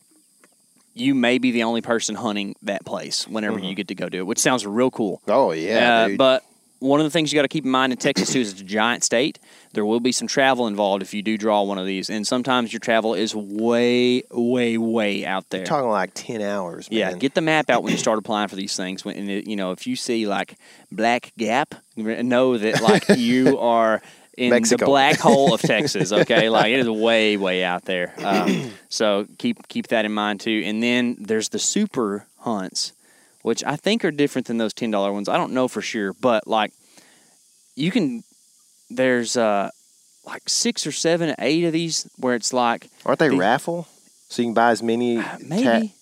you may be the only person hunting that place whenever you get to go do it, which sounds real cool.
Oh Mm-hmm. yeah,
Uh, but one of the things you got to keep in mind in Texas too is it's a giant state. There will be some travel involved if you do draw one of these, and sometimes your travel is way, way, way out there.
You're talking like ten hours. Man.
Yeah, get the map out when you start applying for these things. When you know, if you see like Black Gap, know that like (laughs) you are in
Mexico.
the black hole of Texas. (laughs) Okay, like it is way, way out there. Um, (clears throat) so keep keep that in mind too. And then there's the super hunts, which I think are different than those ten dollar ones. I don't know for sure, but like you can. There's uh like six or seven, eight of these where it's like
Aren't they
the-
raffle? So you can buy as many
maybe.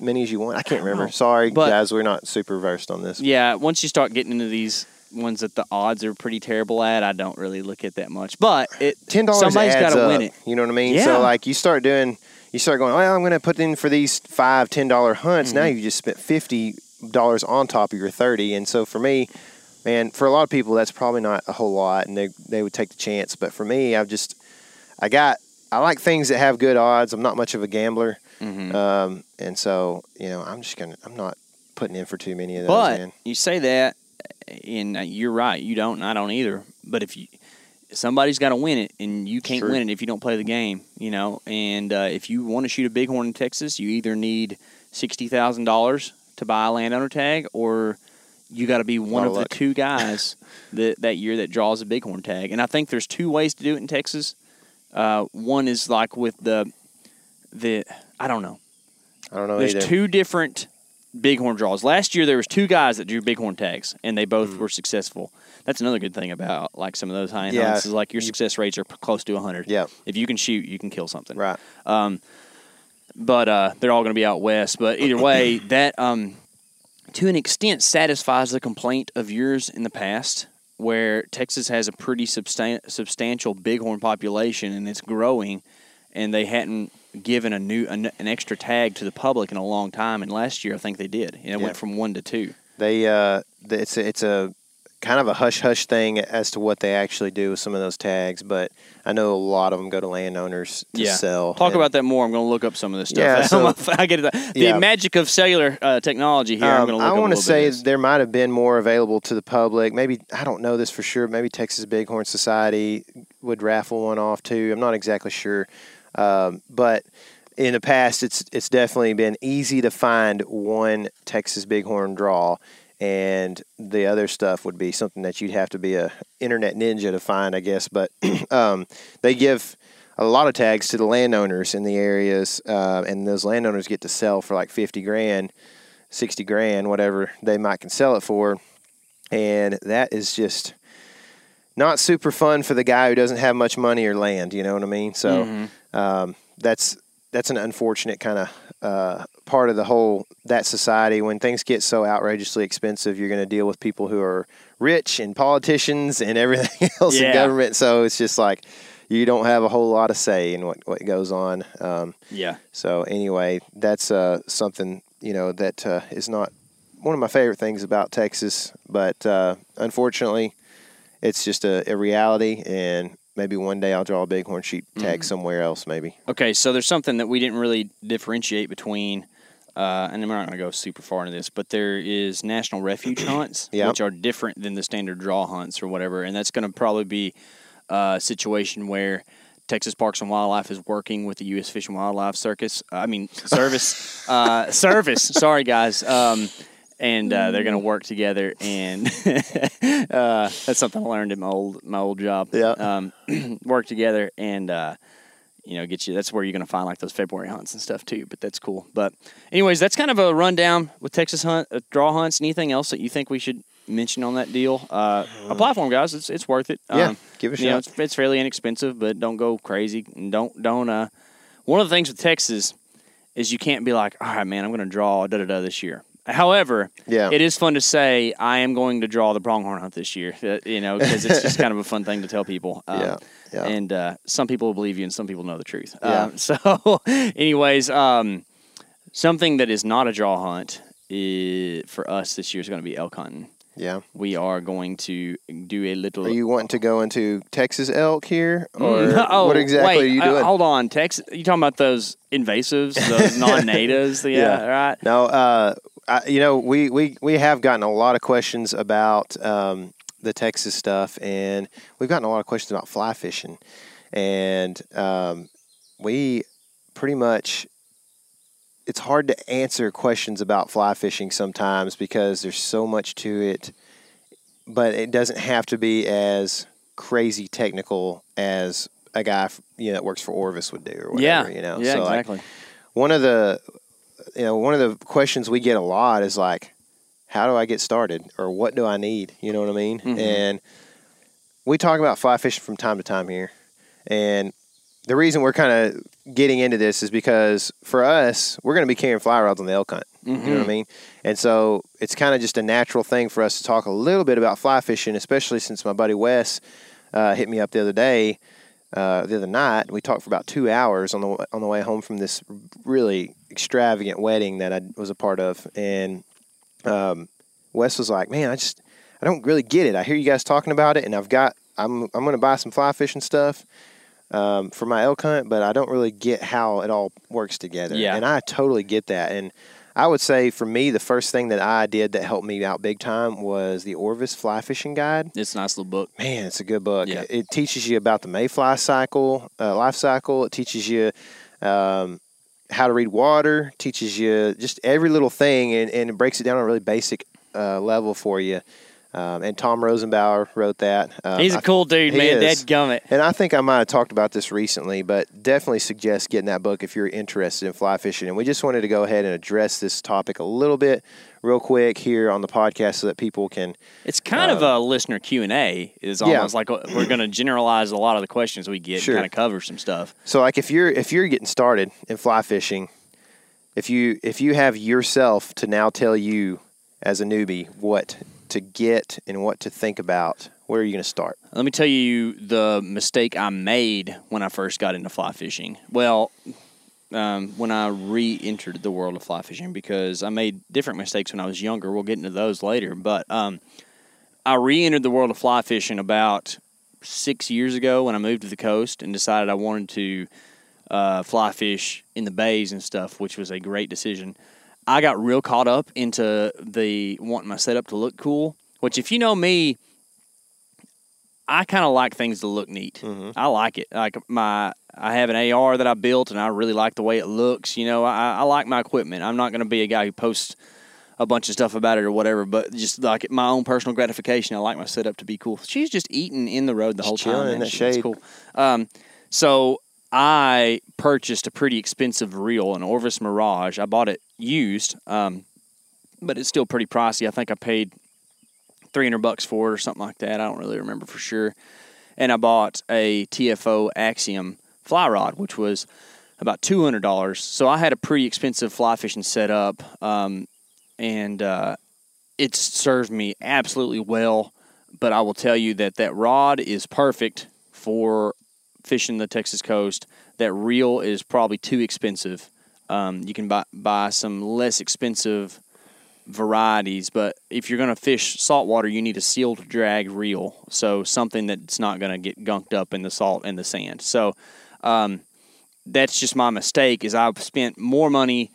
many as you want. I can't remember.
know.
Sorry,
But-
guys, we're not super versed on this.
Yeah, once you start getting into these ones that the odds are pretty terrible at, I don't really look at that much. But it
ten dollars
somebody's
adds
gotta win it.
You know what I mean?
Yeah.
So like you start doing, you start going. Well, I'm going to put in for these five ten dollar hunts. Now
Mm-hmm.
you just spent fifty dollars on top of your thirty. And so for me, man, for a lot of people that's probably not a whole lot, and they they would take the chance. But for me, I've just I got I like things that have good odds. I'm not much of a gambler,
Mm-hmm.
um, and so you know I'm just gonna I'm not putting in for too many of those.
But
man.
you say that, and uh, you're right. You don't, and I don't either. But if you somebody's got to win it, and you can't
True.
win it if you don't play the game, you know. And uh, if you want to shoot a bighorn in Texas, you either need sixty thousand dollars to buy a landowner tag, or you got to be one of
of
the two (laughs) guys that that year that draws a bighorn tag. And I think there's two ways to do it in Texas. Uh, one is like with the the I don't know.
I don't know
There's
either.
two different bighorn draws. Last year there was two guys that drew bighorn tags, and they both were successful. That's another good thing about like some of those high end
Mm. Yeah,
hunts is like your success rates are close to 100.
Yeah.
If you can shoot, you can kill something.
right.
Um, But uh, they're all going to be out west. But either way, (coughs) that um, to an extent satisfies the complaint of yours in the past, where Texas has a pretty substan- substantial bighorn population and it's growing, and they hadn't given a new an, an extra tag to the public in a long time. And last year, I think they did. And it
Yeah.
went from one to two.
They uh, it's a, it's a kind of a hush hush thing as to what they actually do with some of those tags, but I know a lot of them go to landowners to sell.
Talk about that more. I'm going to look up some of this stuff.
Yeah, (laughs) so-
I get it. The
Yeah.
magic of cellular uh, technology here. I'm
Um,
going to
I want to say
bit of this.
there might have been more available to the public. Maybe I don't know this for sure. Maybe Texas Bighorn Society would raffle one off too. I'm not exactly sure, um, but in the past, it's it's definitely been easy to find one Texas Bighorn draw, and the other stuff would be something that you'd have to be a internet ninja to find, I guess. But (clears throat) um, they give a lot of tags to the landowners in the areas, uh, and those landowners get to sell for like fifty grand. 60 grand, whatever they might can sell it for. And that is just not super fun for the guy who doesn't have much money or land, you know what I mean? So um, that's that's an unfortunate kind of uh, part of the whole that society. When things get so outrageously expensive, you're going to deal with people who are rich and politicians and everything (laughs) else in government. So it's just like you don't have a whole lot of say in what, what goes on. Um,
Yeah.
so anyway, that's uh, something you know that uh, is not one of my favorite things about Texas, but uh, unfortunately, it's just a, a reality. And maybe one day I'll draw a bighorn sheep tag somewhere else. Maybe.
Okay, so there's something that we didn't really differentiate between, uh, and we're not going to go super far into this, but there is national refuge (clears throat) hunts,
Yeah.
which are different than the standard draw hunts or whatever, and that's going to probably be uh, a situation where Texas Parks and Wildlife is working with the U.S. Fish and Wildlife Circus. I mean, service, (laughs) uh, service. Sorry, guys. Um, and uh, they're going to work together, and (laughs) uh, that's something I learned at my old my old job.
Yeah.
Um, (clears throat) work together and uh, you know get you. That's where you're going to find like those February hunts and stuff too. But that's cool. But anyways, that's kind of a rundown with Texas hunt uh, draw hunts. Anything else that you think we should mention on that deal? Uh, a platform, guys. It's it's worth it.
Yeah, give it a
you know, it's, it's fairly inexpensive, but don't go crazy. And don't don't. Uh, one of the things with Texas is you can't be like, all right, man, I'm going to draw da da da this year. However,
Yeah.
it is fun to say I am going to draw the pronghorn hunt this year. uh, You know, because it's just kind of a fun thing to tell people. Um, (laughs)
Yeah, yeah.
And uh, some people will believe you, and some people know the truth.
Yeah.
Um, (laughs) so, anyways, um, something that is not a draw hunt i for us this year is going to be elk hunting.
Yeah.
We are going to do a little.
Are you wanting to go into Texas elk here, or
oh,
what exactly
wait,
are you
uh,
doing?
hold on, Texas. You talking about those invasives, those (laughs) non-natives? yeah,
Yeah.
right.
No, uh, I, you know, we, we, we have gotten a lot of questions about um, the Texas stuff, and we've gotten a lot of questions about fly fishing, and um, we pretty much. It's hard to answer questions about fly fishing sometimes because there's so much to it, but it doesn't have to be as crazy technical as a guy you know that works for Orvis would do or whatever.
Yeah,
you know.
yeah,
so
exactly.
Like, one of the you know one of the questions we get a lot is like, how do I get started or what do I need? You know what I mean?
Mm-hmm.
And we talk about fly fishing from time to time here, and the reason we're kind of getting into this is because for us, we're going to be carrying fly rods on the elk hunt. You know what I mean? And so it's kind of just a natural thing for us to talk a little bit about fly fishing, especially since my buddy Wes uh, hit me up the other day, uh, the other night. We talked for about two hours on the on the way home from this really extravagant wedding that I was a part of, and um, Wes was like, "Man, I just I don't really get it. I hear you guys talking about it, and I've got I'm I'm going to buy some fly fishing stuff." Um, for my elk hunt, but I don't really get how it all works together.
Yeah.
And I totally get that. And I would say for me, the first thing that I did that helped me out big time was the Orvis Fly Fishing Guide.
It's a nice little book.
Man, it's a good book.
Yeah.
It teaches you about the mayfly cycle, uh, life cycle. It teaches you um, how to read water. Teaches you just every little thing, and, and it breaks it down on a really basic uh, level for you. Um, and Tom Rosenbauer wrote that. Um,
He's a cool dude, man. Dead gummit.
and I think I might have talked about this recently, but definitely suggest getting that book if you're interested in fly fishing. And we just wanted to go ahead and address this topic a little bit, real quick, here on the podcast, so that people can.
It's kind of a listener Q and A. Is
Um, yeah.
almost like we're going to (clears throat) generalize a lot of the questions we get
Sure.
and kind of cover some stuff.
So, like, if you're if you're getting started in fly fishing, if you if you have yourself to now tell you as a newbie what to get and what to think about, where are you going to start?
Let me tell you the mistake I made when I first got into fly fishing. Well, um, when I re entered the world of fly fishing, because I made different mistakes when I was younger. We'll get into those later. But um, I re entered the world of fly fishing about six years ago when I moved to the coast and decided I wanted to uh, fly fish in the bays and stuff, which was a great decision. I got real caught up into the wanting my setup to look cool, which, if you know me, I kind of like things to look neat. I like it. Like my, I have an AR that I built, and I really like the way it looks. You know, I, I like my equipment. I'm not going to be a guy who posts a bunch of stuff about it or whatever, but just like my own personal gratification, I like my setup to be cool. She's just eating in the road the whole
chilling
time.
in
man.
the
She- it's
shade.
cool. Um, so I purchased a pretty expensive reel, an Orvis Mirage. I bought it used, um, but it's still pretty pricey. I think I paid 300 bucks for it or something like that. I don't really remember for sure. And I bought a TFO Axiom fly rod, which was about $200. So I had a pretty expensive fly fishing setup, um, and uh, it served me absolutely well. But I will tell you that that rod is perfect for fishing the Texas coast. That reel is probably too expensive. Um, you can buy, buy some less expensive varieties, but if you're going to fish saltwater, you need a sealed drag reel. So something that's not going to get gunked up in the salt and the sand. So um, that's just my mistake. Is I've spent more money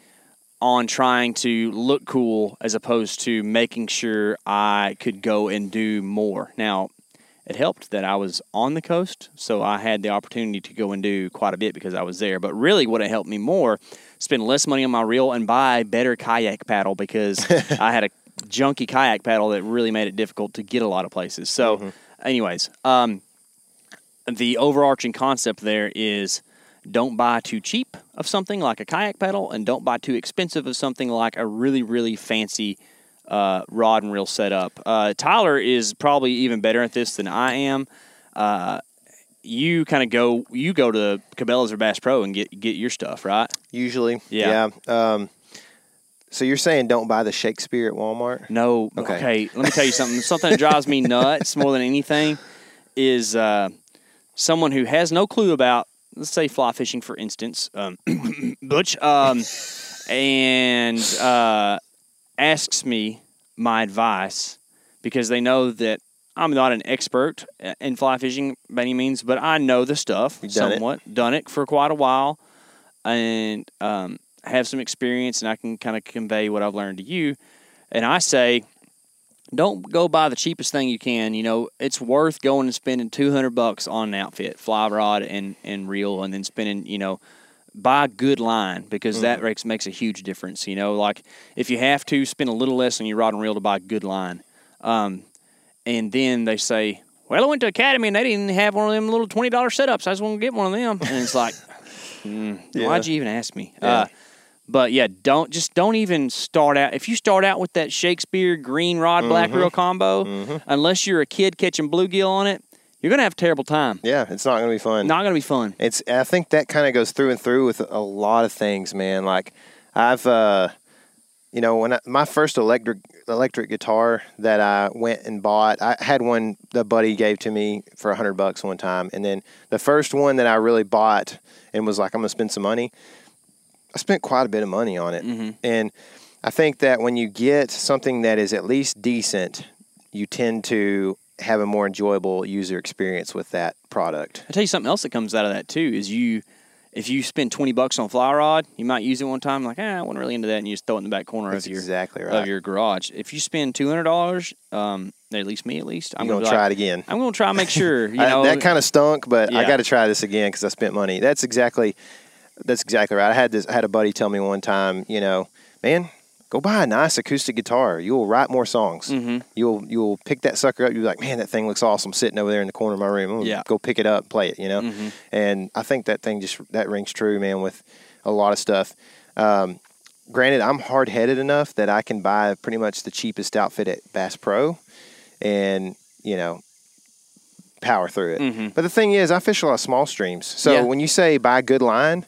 on trying to look cool as opposed to making sure I could go and do more. Now, it helped that I was on the coast, so I had the opportunity to go and do quite a bit because I was there. But really, what it helped me more, spend less money on my reel and buy better kayak paddle because (laughs) I had a junky kayak paddle that really made it difficult to get a lot of places. So, anyways, um, the overarching concept there is don't buy too cheap of something like a kayak paddle and don't buy too expensive of something like a really really fancy uh, rod and reel setup uh, tyler is probably even better at this than i am uh, you kind of go you go to cabela's or bass pro and get get your stuff right
Usually,
Yeah.
yeah. Um, so you're saying don't buy the Shakespeare at Walmart?
No.
Okay.
Okay. Let me tell you something. something that drives me nuts more than anything is uh, someone who has no clue about, let's say, fly fishing, for instance, um, (coughs) Butch, um, and uh, asks me my advice because they know that I'm not an expert in fly fishing by any means, but I know the stuff
done it.
somewhat. Done it for quite a while, and um, have some experience, and I can kind of convey what I've learned to you. And I say, don't go buy the cheapest thing you can. You know, it's worth going and spending two hundred bucks on an outfit, fly rod and and reel, and then spending you know buy a good line because mm-hmm. that makes makes a huge difference. You know, like if you have to spend a little less on your rod and reel to buy a good line, um, and then they say, "Well, I went to Academy and they didn't have one of them little twenty dollar setups. I just want to get one of them," and it's like, (laughs) mm, yeah. "Why'd you even ask me?" Yeah. Uh, but yeah, don't just don't even start out. If you start out with that Shakespeare green rod black mm-hmm. reel combo, mm-hmm. unless you're a kid catching bluegill on it, you're gonna have a terrible time.
Yeah, it's not gonna be fun.
Not gonna be fun.
It's. I think that kind of goes through and through with a lot of things, man. Like I've, uh, you know, when I, my first electric electric guitar that I went and bought, I had one the buddy gave to me for a hundred bucks one time, and then the first one that I really bought and was like, I'm gonna spend some money I spent quite a bit of money on it. Mm-hmm. And I think that when you get something that is at least decent, you tend to have a more enjoyable user experience with that product.
I tell you something else that comes out of that too is you if you spend twenty bucks on fly rod, you might use it one time like, ah, I wasn't really into that, and you just throw it in the back corner
That's
of your
exactly right.
of your garage. If you spend two hundred dollars, um, at least me, at least,
I'm gonna, try like, it again.
I'm gonna try to make sure. (laughs) You know,
I, that kind of stunk, but yeah. I got to try this again because I spent money. That's exactly that's exactly right. I had this. I had a buddy tell me one time, you know, man, go buy a nice acoustic guitar. You will write more songs. Mm-hmm. You'll you'll pick that sucker up. You'll be like, man, that thing looks awesome, sitting over there in the corner of my room. yeah. go pick it up, play it. You know, mm-hmm. and I think that thing just that rings true, man, with a lot of stuff. Um, granted, I'm hard headed enough that I can buy pretty much the cheapest outfit at Bass Pro, and you know power through it. Mm-hmm. But the thing is, I fish a lot of small streams. So yeah. when you say buy a good line,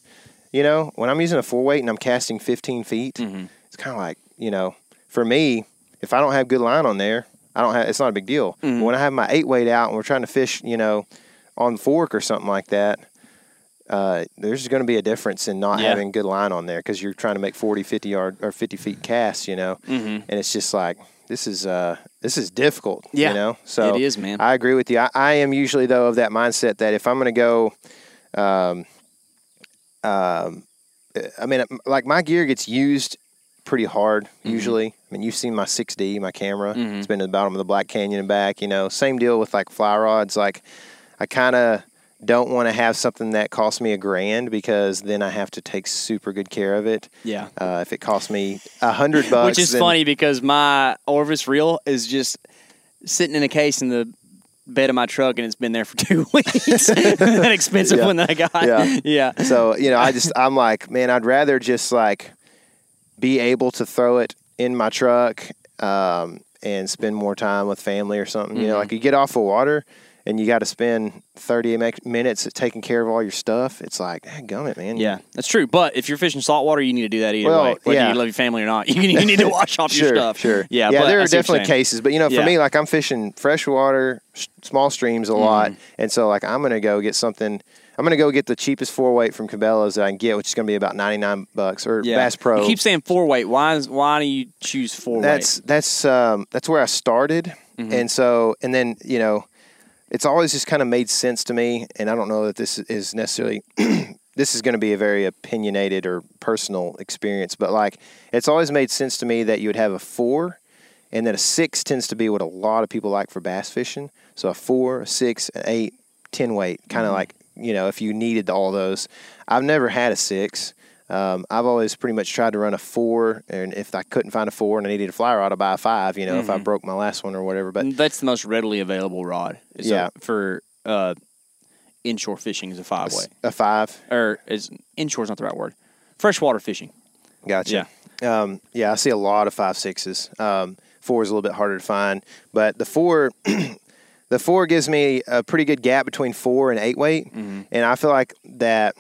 you know, when I'm using a four weight and I'm casting 15 feet, mm-hmm. It's kind of like, you know, for me, if I don't have good line on there, I don't have. It's not a big deal. Mm-hmm. when I have my eight weight out and we're trying to fish, you know, on fork or something like that, uh, there's going to be a difference in not yeah. having good line on there because you're trying to make 40, 50 yard or 50 feet casts, you know, mm-hmm. and it's just like this is uh, this is difficult. Yeah, you know. So
it is, man.
I agree with you. I, I am usually though of that mindset that if I'm going to go. Um, um, I mean, like my gear gets used pretty hard mm-hmm. usually. I mean, you've seen my 6D, my camera. Mm-hmm. It's been at the bottom of the Black Canyon and back. You know, same deal with like fly rods. Like, I kind of don't want to have something that costs me a grand because then I have to take super good care of it.
Yeah.
Uh, if it costs me a hundred (laughs) bucks,
which is
then...
funny because my Orvis reel is just sitting in a case in the bed of my truck and it's been there for (laughs) two weeks. (laughs) that expensive yeah. one that I got. Yeah. yeah.
So, you know, I just, I'm like, man, I'd rather just like be able to throw it in my truck um, and spend more time with family or something. Mm-hmm. You know, like mm-hmm. you get off of water and you got to spend 30 minutes taking care of all your stuff, it's like, hey, gummit, man.
Yeah, that's true. But if you're fishing saltwater, you need to do that either well, way. Whether yeah. you love your family or not, (laughs) you need, you need to wash off
sure,
your stuff.
Sure,
Yeah,
yeah. there are definitely cases, but you know, for yeah. me, like I'm fishing freshwater, small streams a mm. lot, and so like I'm gonna go get something. I'm gonna go get the cheapest four weight from Cabela's that I can get, which is gonna be about 99 bucks or yeah. Bass Pro.
You keep saying four weight. Why is why do you choose four
that's,
weight?
That's that's um, that's where I started, mm-hmm. and so and then you know it's always just kind of made sense to me, and I don't know that this is necessarily. (clears throat) this is going to be a very opinionated or personal experience, but like it's always made sense to me that you would have a four, and then a six tends to be what a lot of people like for bass fishing. So a four, a six, an eight, ten weight, kind of mm-hmm. like you know if you needed all those. I've never had a six. Um, I've always pretty much tried to run a four, and if I couldn't find a four and I needed a fly rod, I'd buy a five. You know, mm-hmm. if I mm-hmm. broke my last one or whatever. But
that's the most readily available rod. yeah, a, for uh, inshore fishing is a five way.
A five
or is inshore is not the right word. Freshwater fishing.
Gotcha. Yeah. Um, yeah, I see a lot of five sixes. Um, four is a little bit harder to find, but the four. (clears throat) the four gives me a pretty good gap between four and eight weight, mm-hmm. and I feel like that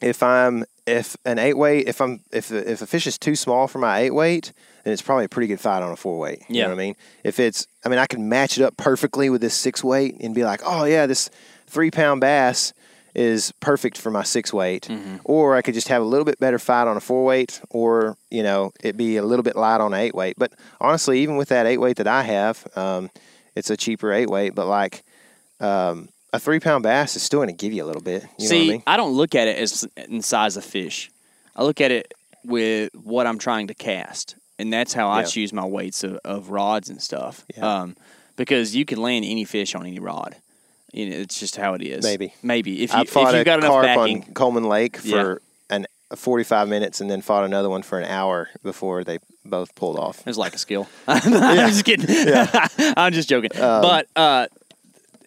if I'm if an eight weight, if I'm if if a fish is too small for my eight weight, then it's probably a pretty good fight on a four weight. You yeah. know what I mean? If it's, I mean, I can match it up perfectly with this six weight and be like, oh yeah, this three pound bass is perfect for my six weight. Mm-hmm. Or I could just have a little bit better fight on a four weight, or you know, it be a little bit light on an eight weight. But honestly, even with that eight weight that I have, um, it's a cheaper eight weight. But like, um, a three pound bass is still going to give you a little bit.
See,
I, mean?
I, don't look at it as in size of fish. I look at it with what I'm trying to cast. and that's how I choose my weights of, of rods and stuff. Yeah. Um, because you can land any fish on any rod. You know, it's just how it is.
Maybe,
maybe if you if you've got enough backing.
on Coleman Lake for yeah. An 45 minutes and then fought another one for an hour before they both pulled off.
It's like a skill. (laughs) I'm just kidding. Yeah. (laughs) I'm just joking. Um, but uh,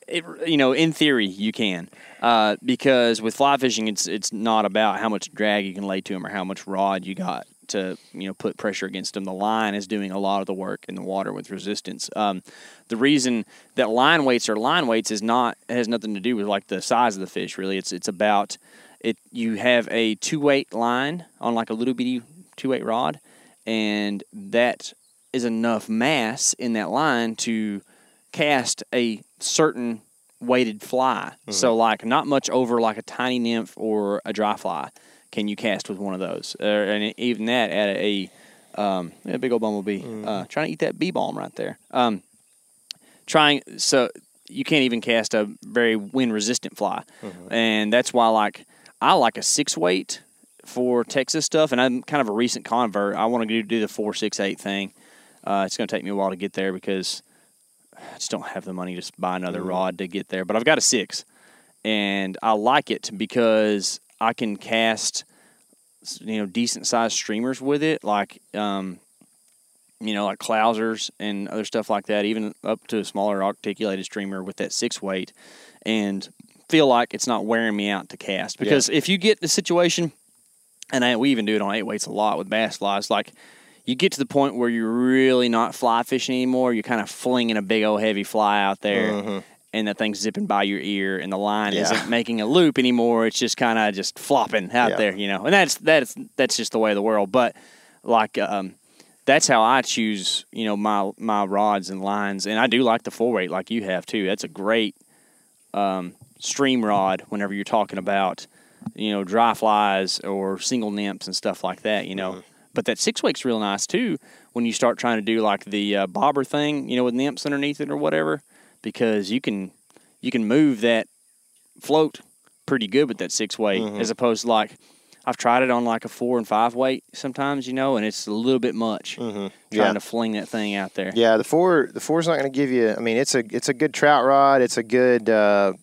it, you know, in theory, you can. Uh, because with fly fishing, it's it's not about how much drag you can lay to them or how much rod you got to you know put pressure against them. The line is doing a lot of the work in the water with resistance. Um, the reason that line weights are line weights is not has nothing to do with like the size of the fish. Really, it's it's about it. You have a two weight line on like a little bitty two weight rod, and that is enough mass in that line to cast a certain weighted fly. Mm-hmm. So like not much over like a tiny nymph or a dry fly can you cast with one of those, uh, and even that at a, um, a big old bumblebee mm. uh, trying to eat that bee balm right there. Um, trying so you can't even cast a very wind resistant fly, mm-hmm. and that's why like I like a six weight for Texas stuff, and I'm kind of a recent convert. I want to do the four six eight thing. Uh, it's going to take me a while to get there because I just don't have the money to buy another mm rod to get there. But I've got a six, and I like it because I can cast you know decent sized streamers with it, like um, you know like Clousers and other stuff like that, even up to a smaller articulated streamer with that six weight, and feel like it's not wearing me out to cast. Because yeah. if you get the situation, and I, we even do it on eight weights a lot with bass flies, like you get to the point where you're really not fly fishing anymore. You're kind of flinging a big old heavy fly out there, mm-hmm. and that thing's zipping by your ear, and the line yeah. isn't making a loop anymore. It's just kind of just flopping out yeah. there, you know. And that's that's that's just the way of the world. But like um, that's how I choose, you know, my my rods and lines, and I do like the full weight, like you have too. That's a great um, stream rod whenever you're talking about, you know, dry flies or single nymphs and stuff like that. You know. Mm-hmm but that six week's real nice too when you start trying to do like the uh, bobber thing, you know, with nymphs underneath it or whatever, because you can you can move that float pretty good with that six weight mm-hmm. as opposed to like I've tried it on like a four and five weight sometimes, you know, and it's a little bit much mm-hmm. trying yeah. to fling that thing out there.
Yeah, the four the four's not going to give you. I mean, it's a it's a good trout rod. It's a good uh,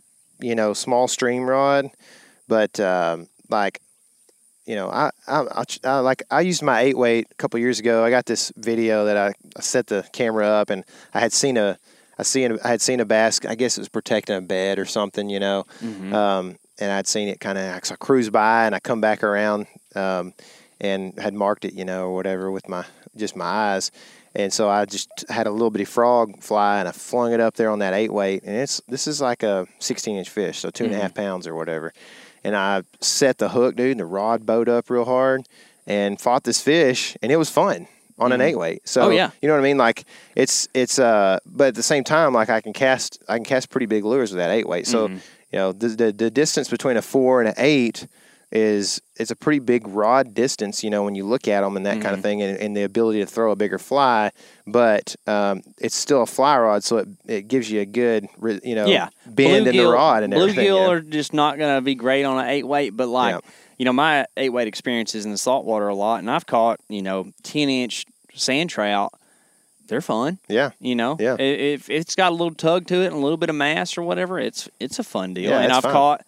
you know small stream rod, but um, like you know, I, I, I, like I used my eight weight a couple years ago. I got this video that I, I set the camera up, and I had seen a, I seen I had seen a bass. I guess it was protecting a bed or something, you know. Mm-hmm. Um, and I'd seen it kind of. So I cruise by, and I come back around, um, and had marked it, you know, or whatever with my just my eyes. And so I just had a little bitty frog fly, and I flung it up there on that eight weight, and it's this is like a 16 inch fish, so two and mm-hmm. a half pounds or whatever and I set the hook, dude, and the rod bowed up real hard and fought this fish, and it was fun on an mm-hmm. eight weight. So
oh, yeah.
you know what I mean? Like it's it's uh but at the same time, like I can cast I can cast pretty big lures with that eight weight. So, mm-hmm. you know, the, the the distance between a four and an eight is it's a pretty big rod distance, you know, when you look at them and that mm-hmm. kind of thing, and, and, the ability to throw a bigger fly. But um, it's still a fly rod, so it, it gives you a good, you know,
yeah.
bend
bluegill,
in the rod and everything.
Bluegill
know?
are just not going to be great on an eight weight, but like, yeah. you know, my eight weight experiences in the saltwater a lot, and I've caught, you know, 10 inch sand trout. They're fun.
Yeah.
You know,
yeah.
if it's got a little tug to it and a little bit of mass or whatever, it's it's a fun deal.
Yeah,
and I've
fun.
caught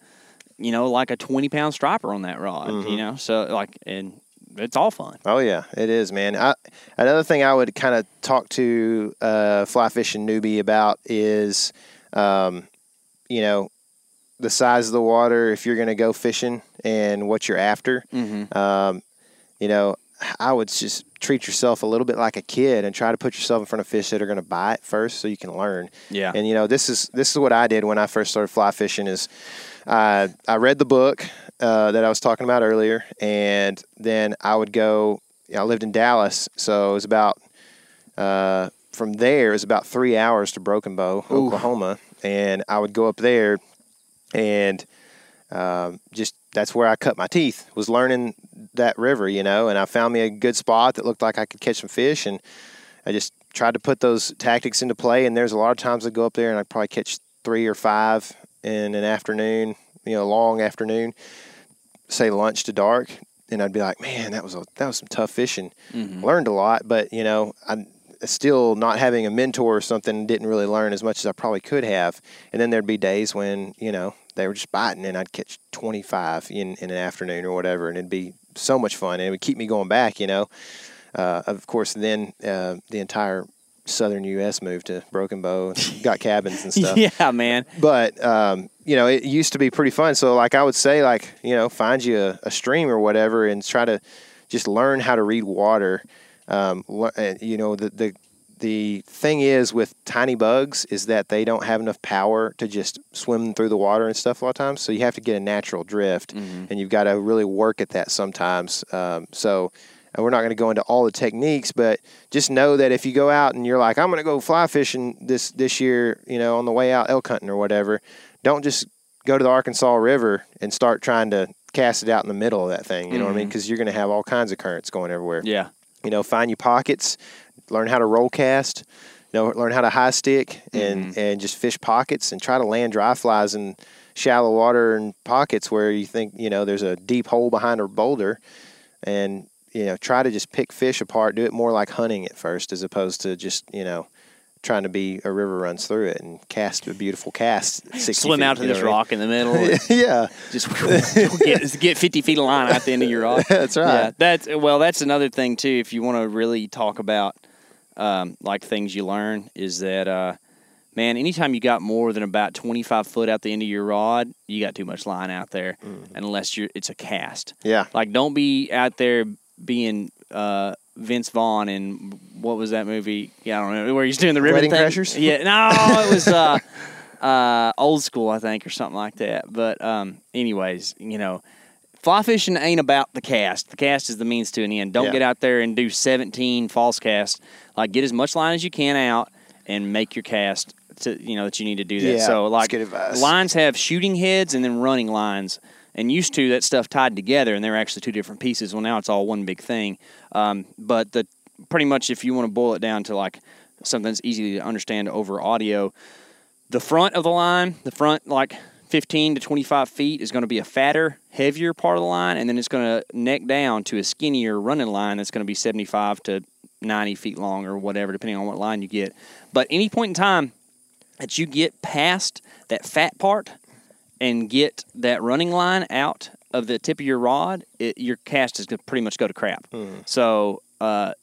you know, like a 20 pound striper on that rod, mm-hmm. you know? So, like, and it's all fun.
Oh, yeah, it is, man. I, another thing I would kind of talk to uh, fly fishing newbie about is, um, you know, the size of the water if you're going to go fishing and what you're after. Mm-hmm. Um, you know, I would just treat yourself a little bit like a kid and try to put yourself in front of fish that are going to bite first, so you can learn.
Yeah.
And you know, this is this is what I did when I first started fly fishing. Is I I read the book uh, that I was talking about earlier, and then I would go. You know, I lived in Dallas, so it was about uh, from there. It was about three hours to Broken Bow, Ooh. Oklahoma, and I would go up there and um, just that's where I cut my teeth was learning that river, you know. And I found me a good spot that looked like I could catch some fish, and I just tried to put those tactics into play. And there's a lot of times I'd go up there and I'd probably catch three or five in an afternoon, you know, long afternoon, say lunch to dark. and I'd be like, man, that was a, that was some tough fishing. Learned a lot, but you know, I still not having a mentor or something didn't really learn as much as I probably could have. And then there'd be days when you know they were just biting, and I'd catch 25 in in an afternoon or whatever, and it'd be so much fun, and it would keep me going back. You know, uh, of course, then uh, the entire southern U.S. moved to Broken Bow, (laughs) got cabins and stuff.
Yeah, man.
but um, you know it used to be pretty fun. So like i would say like you know find you a, a stream or whatever and try to just learn how to read water. Um, uh, you know the, the the thing is with tiny bugs is that they don't have enough power to just swim through the water and stuff a lot of times. So you have to get a natural drift and you've got to really work at that sometimes. Um, so we're not going to go into all the techniques, but just know that if you go out and you're like, I'm going to go fly fishing this this year, you know, on the way out elk hunting or whatever, don't just go to the Arkansas River and start trying to cast it out in the middle of that thing. You know what I mean? Mm-hmm. Because you're going to have all kinds of currents going everywhere.
Yeah.
You know, find your pockets, learn how to roll cast, you know, learn how to high stick and mm-hmm. and just fish pockets and try to land dry flies in shallow water and pockets where you think you know there's a deep hole behind a boulder, and you know try to just pick fish apart. Do it more like hunting at first as opposed to just you know trying to be a river runs through it and cast a beautiful cast. 60
Swim out to this
what I mean?
rock in the middle. (laughs)
yeah,
just (laughs) get, get 50 feet of line out the end of your rod. (laughs)
That's right.
Yeah, that's well. That's another thing too. If you want to really talk about um, like things you learn, is that uh, man, anytime you got more than about 25 foot out the end of your rod, you got too much line out there, unless you're it's a cast.
Mm-hmm. Yeah.
Like don't be out there being uh, Vince Vaughn in what was that movie? Yeah, I don't know where he's doing the ribbon
Wedding
thing.
Crashers?
Yeah, no, it (laughs) was. Uh, uh, old school, I think, or something like that. But um, anyways, you know, fly fishing ain't about the cast. The cast is the means to an end. Don't
Yeah.
get out there and do 17 false casts. Like get as much line as you can out and make your cast to you know that you need to do that.
Yeah,
so like lines have shooting heads and then running lines. And used to that stuff tied together, and they're actually two different pieces. Well, now it's all one big thing. Um, but the pretty much, if you want to boil it down to like something that's easy to understand over audio, the front of the line, the front like 15 to 25 feet is going to be a fatter, heavier part of the line, and then it's going to neck down to a skinnier running line that's going to be 75 to 90 feet long or whatever, depending on what line you get. But any point in time that you get past that fat part and get that running line out of the tip of your rod, it, your cast is going to pretty much go to crap. So, uh,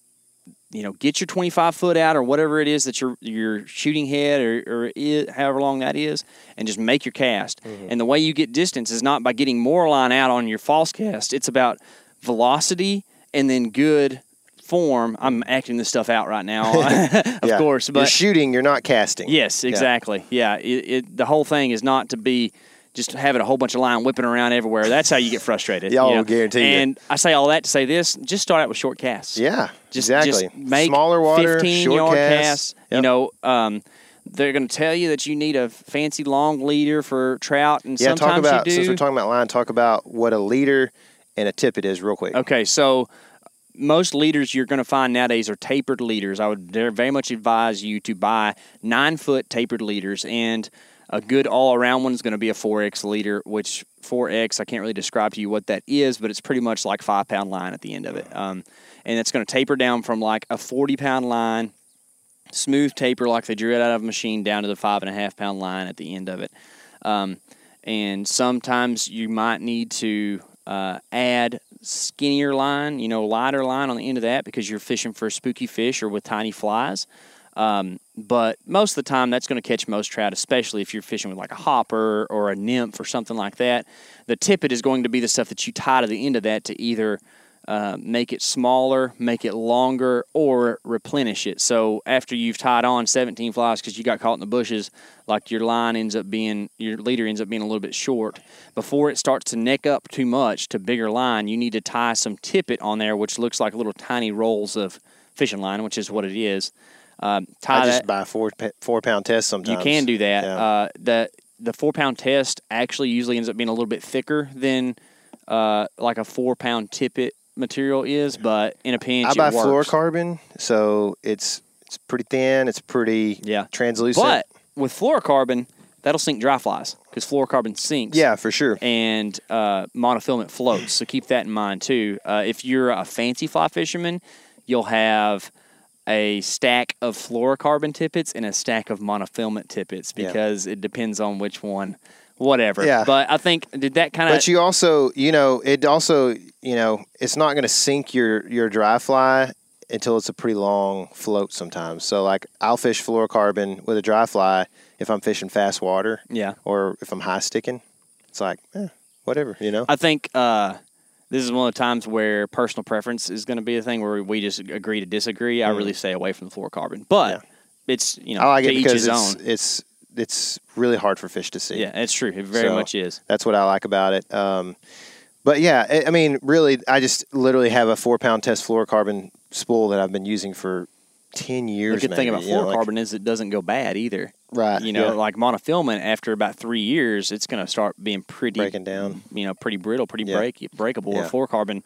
you know, get your 25 foot out or whatever it is that you're you're shooting head or, or i however long that is, and just make your cast. And the way you get distance is not by getting more line out on your false cast. It's about velocity and then good form. I'm acting this stuff out right now, (laughs) of (laughs)
Yeah.
course,
you're
but
shooting, you're not casting.
Yes,
Yeah.
exactly. Yeah, it, it the whole thing is not to be just having a whole bunch of line whipping around everywhere. That's how you get frustrated.
Yeah,
you
I'll
know?
guarantee you.
And I say all that to say this: just start out with short casts.
Yeah,
just,
exactly.
Just make
Smaller water,
15
short
yard
casts.
casts. You know, um, they're going to tell you that you need a fancy long leader for trout, and
Yeah,
sometimes
talk about
you do.
since we're talking about line, talk about what a leader and a tippet is real quick.
Okay, so most leaders you're going to find nowadays are tapered leaders. I would very very much advise you to buy nine foot tapered leaders, and a good all around one is going to be a 4X leader, which 4X, I can't really describe to you what that is, but it's pretty much like five pound line at the end of it. Um, and it's going to taper down from like a 40 pound line, smooth taper like they drew it out of a machine, down to the five and a half pound line at the end of it. Um, and sometimes you might need to uh, add skinnier line, you know, lighter line on the end of that because you're fishing for spooky fish or with tiny flies. Um, but most of the time, that's going to catch most trout, especially if you're fishing with like a hopper or a nymph or something like that. The tippet is going to be the stuff that you tie to the end of that to either uh, make it smaller, make it longer, or replenish it. So after you've tied on 17 flies because you got caught in the bushes, like your line ends up being, your leader ends up being a little bit short. Before it starts to neck up too much to bigger line, you need to tie some tippet on there, which looks like little tiny rolls of fishing line, which is what it is. Um, tie
I just
that.
buy four four pound test sometimes.
You can do that.
Yeah.
Uh, the the four pound test actually usually ends up being a little bit thicker than uh, like a four pound tippet material is, but in a pinch
I buy fluorocarbon, so it's it's pretty thin. It's pretty
Yeah.
translucent.
But with fluorocarbon, that'll sink dry flies because fluorocarbon sinks.
Yeah, for sure.
And uh, monofilament floats. So keep that in mind too. Uh, if you're a fancy fly fisherman, you'll have a stack of fluorocarbon tippets and a stack of monofilament tippets because yeah. it depends on which one whatever. Yeah. But I think did that kind of.
But you also, you know, it also, you know, it's not going to sink your your dry fly until it's a pretty long float sometimes. So like I'll fish fluorocarbon with a dry fly if I'm fishing fast water.
Yeah.
Or if I'm high sticking, it's like eh, whatever, you know.
I think uh, this is one of the times where personal preference is going to be a thing where we just agree to disagree. Mm-hmm. I really stay away from the fluorocarbon, but. Yeah. It's you know I
like
it
because
it's,
it's it's really hard for fish to see.
Yeah, it's true. It very so much is.
That's what I like about it. Um, but yeah, I mean, really, I just literally have a four pound test fluorocarbon spool that I've been using for ten years.
The good thing about fluorocarbon you know, like, is it doesn't go bad either.
Right.
You know,
yeah.
like monofilament, after about three years, it's going to start being pretty
breaking down.
You know, pretty brittle, pretty yeah. break breakable. Yeah. fluorocarbon,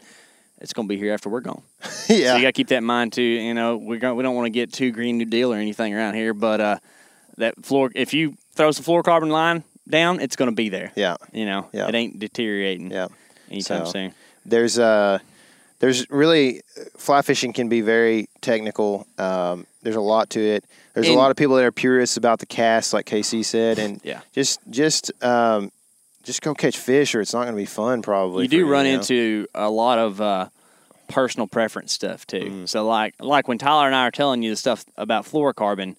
it's going to be here after we're gone. (laughs)
yeah.
So you got to keep that in mind too. You know, we're going we don't want to get too green new deal or anything around here, but uh, that floor if you throw some fluorocarbon line down, it's going to be there.
Yeah.
You know,
yeah.
it ain't deteriorating.
Yeah.
Anytime so, soon.
There's uh there's really fly fishing can be very technical. Um, there's a lot to it. There's and, a lot of people that are purists about the cast, like KC said, and (laughs)
yeah.
just just um, just go catch fish, or it's not going to be fun. Probably
you do run you know? into a lot of uh, personal preference stuff too. Mm. So like like when Tyler and I are telling you the stuff about fluorocarbon,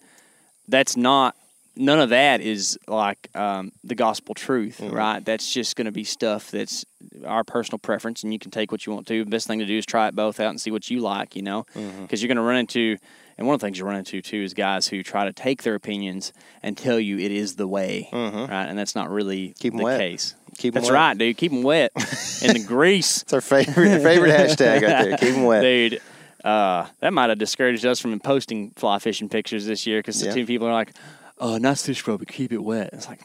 that's not none of that is like um, the gospel truth, mm-hmm. right? That's just going to be stuff that's our personal preference, and you can take what you want to. The best thing to do is try it both out and see what you like, you know, because mm-hmm. you're going to run into. And one of the things you run into too is guys who try to take their opinions and tell you it is the way, mm-hmm. right? And that's not really
Keep
the
wet.
case.
Keep
that's
wet.
That's right, dude. Keep them wet (laughs) in the grease.
It's our favorite favorite hashtag right there. Keep them wet,
dude. Uh, that might have discouraged us from posting fly fishing pictures this year because yeah. two people are like, "Oh, nice fish, bro, but keep it wet." It's like,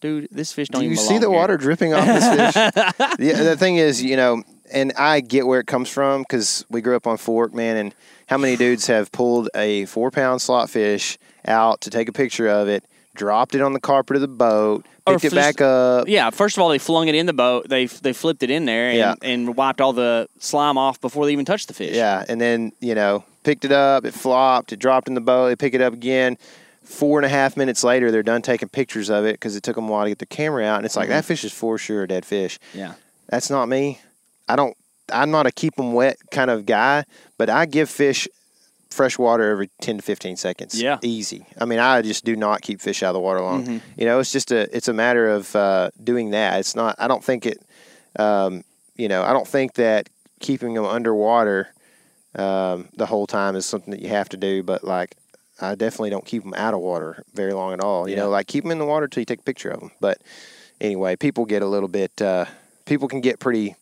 dude, this fish don't.
Do
you
see the
here.
water dripping off this fish? (laughs) the, the thing is, you know, and I get where it comes from because we grew up on Fork, man, and how many dudes have pulled a four pound slot fish out to take a picture of it, dropped it on the carpet of the boat, picked it back up.
Yeah, first of all, they flung it in the boat. They they flipped it in there and, yeah. and wiped all the slime off before they even touched the fish.
Yeah, and then you know picked it up, it flopped, it dropped in the boat. They pick it up again. Four and a half minutes later, they're done taking pictures of it because it took them a while to get the camera out. And it's like mm-hmm. that fish is for sure a dead fish.
Yeah,
that's not me. I don't. I'm not a keep them wet kind of guy, but I give fish fresh water every 10 to 15 seconds.
Yeah.
Easy. I mean, I just do not keep fish out of the water long. Mm-hmm. You know, it's just a, it's a matter of uh, doing that. It's not, I don't think it, um, you know, I don't think that keeping them underwater um, the whole time is something that you have to do, but like, I definitely don't keep them out of water very long at all. You yeah. know, like keep them in the water till you take a picture of them. But anyway, people get a little bit, uh, people can get pretty,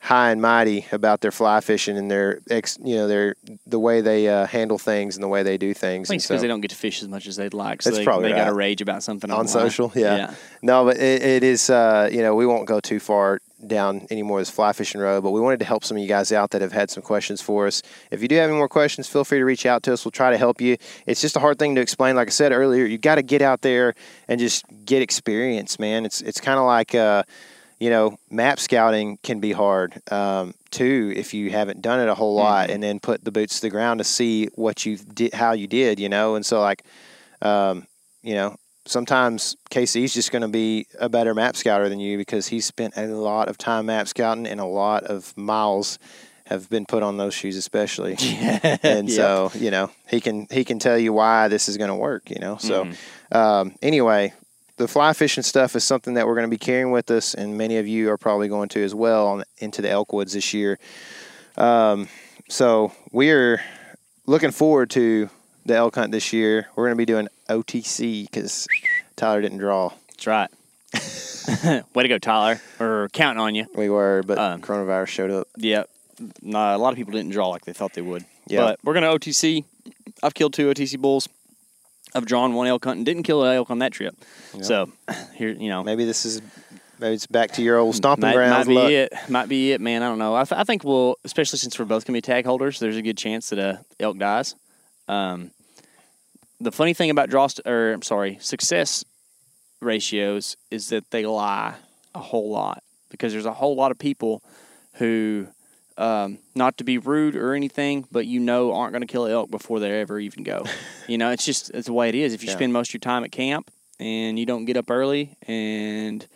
high and mighty about their fly fishing and their ex, you know, their the way they uh, handle things and the way they do things.
I think it's because
so,
they don't get to fish as much as they'd like. So
that's
they,
probably
they
right.
got to rage about something
on social. Yeah. yeah. No, but it, it is. Uh, you know, we won't go too far down anymore this fly fishing road, but we wanted to help some of you guys out that have had some questions for us. If you do have any more questions, feel free to reach out to us. We'll try to help you. It's just a hard thing to explain. Like I said earlier, you got to get out there and just get experience, man. It's it's kind of like. Uh, you know, map scouting can be hard um, too if you haven't done it a whole lot, mm-hmm. and then put the boots to the ground to see what you did, how you did, you know. And so, like, um, you know, sometimes KC's just going to be a better map scouter than you because he's spent a lot of time map scouting and a lot of miles have been put on those shoes especially (laughs) and yep. so you know he can he can tell you why this is going to work you know so mm-hmm. um, anyway the fly fishing stuff is something that we're going to be carrying with us, and many of you are probably going to as well on, into the elk woods this year. Um, so we're looking forward to the elk hunt this year. We're going to be doing OTC because Tyler didn't draw.
That's right. (laughs) Way to go, Tyler. We're counting on you.
We were, but um, coronavirus showed up.
Yeah, a lot of people didn't draw like they thought they would. Yeah. But we're going to OTC. I've killed two OTC bulls. I've drawn one elk hunt and didn't kill an elk on that trip. Yep. So here, you know,
maybe this is maybe it's back to your old stomping
might,
grounds.
Might be
luck.
it. Might be it, man. I don't know. I, th- I think we'll, especially since we're both gonna be tag holders, there's a good chance that a elk dies. Um, the funny thing about draw, st- or I'm sorry, success ratios is that they lie a whole lot because there's a whole lot of people who, um, not to be rude or anything, but you know aren't going to kill elk before they ever even go. (laughs) you know, it's just it's the way it is. If you
Yeah.
spend most of your time at camp and you don't get up early and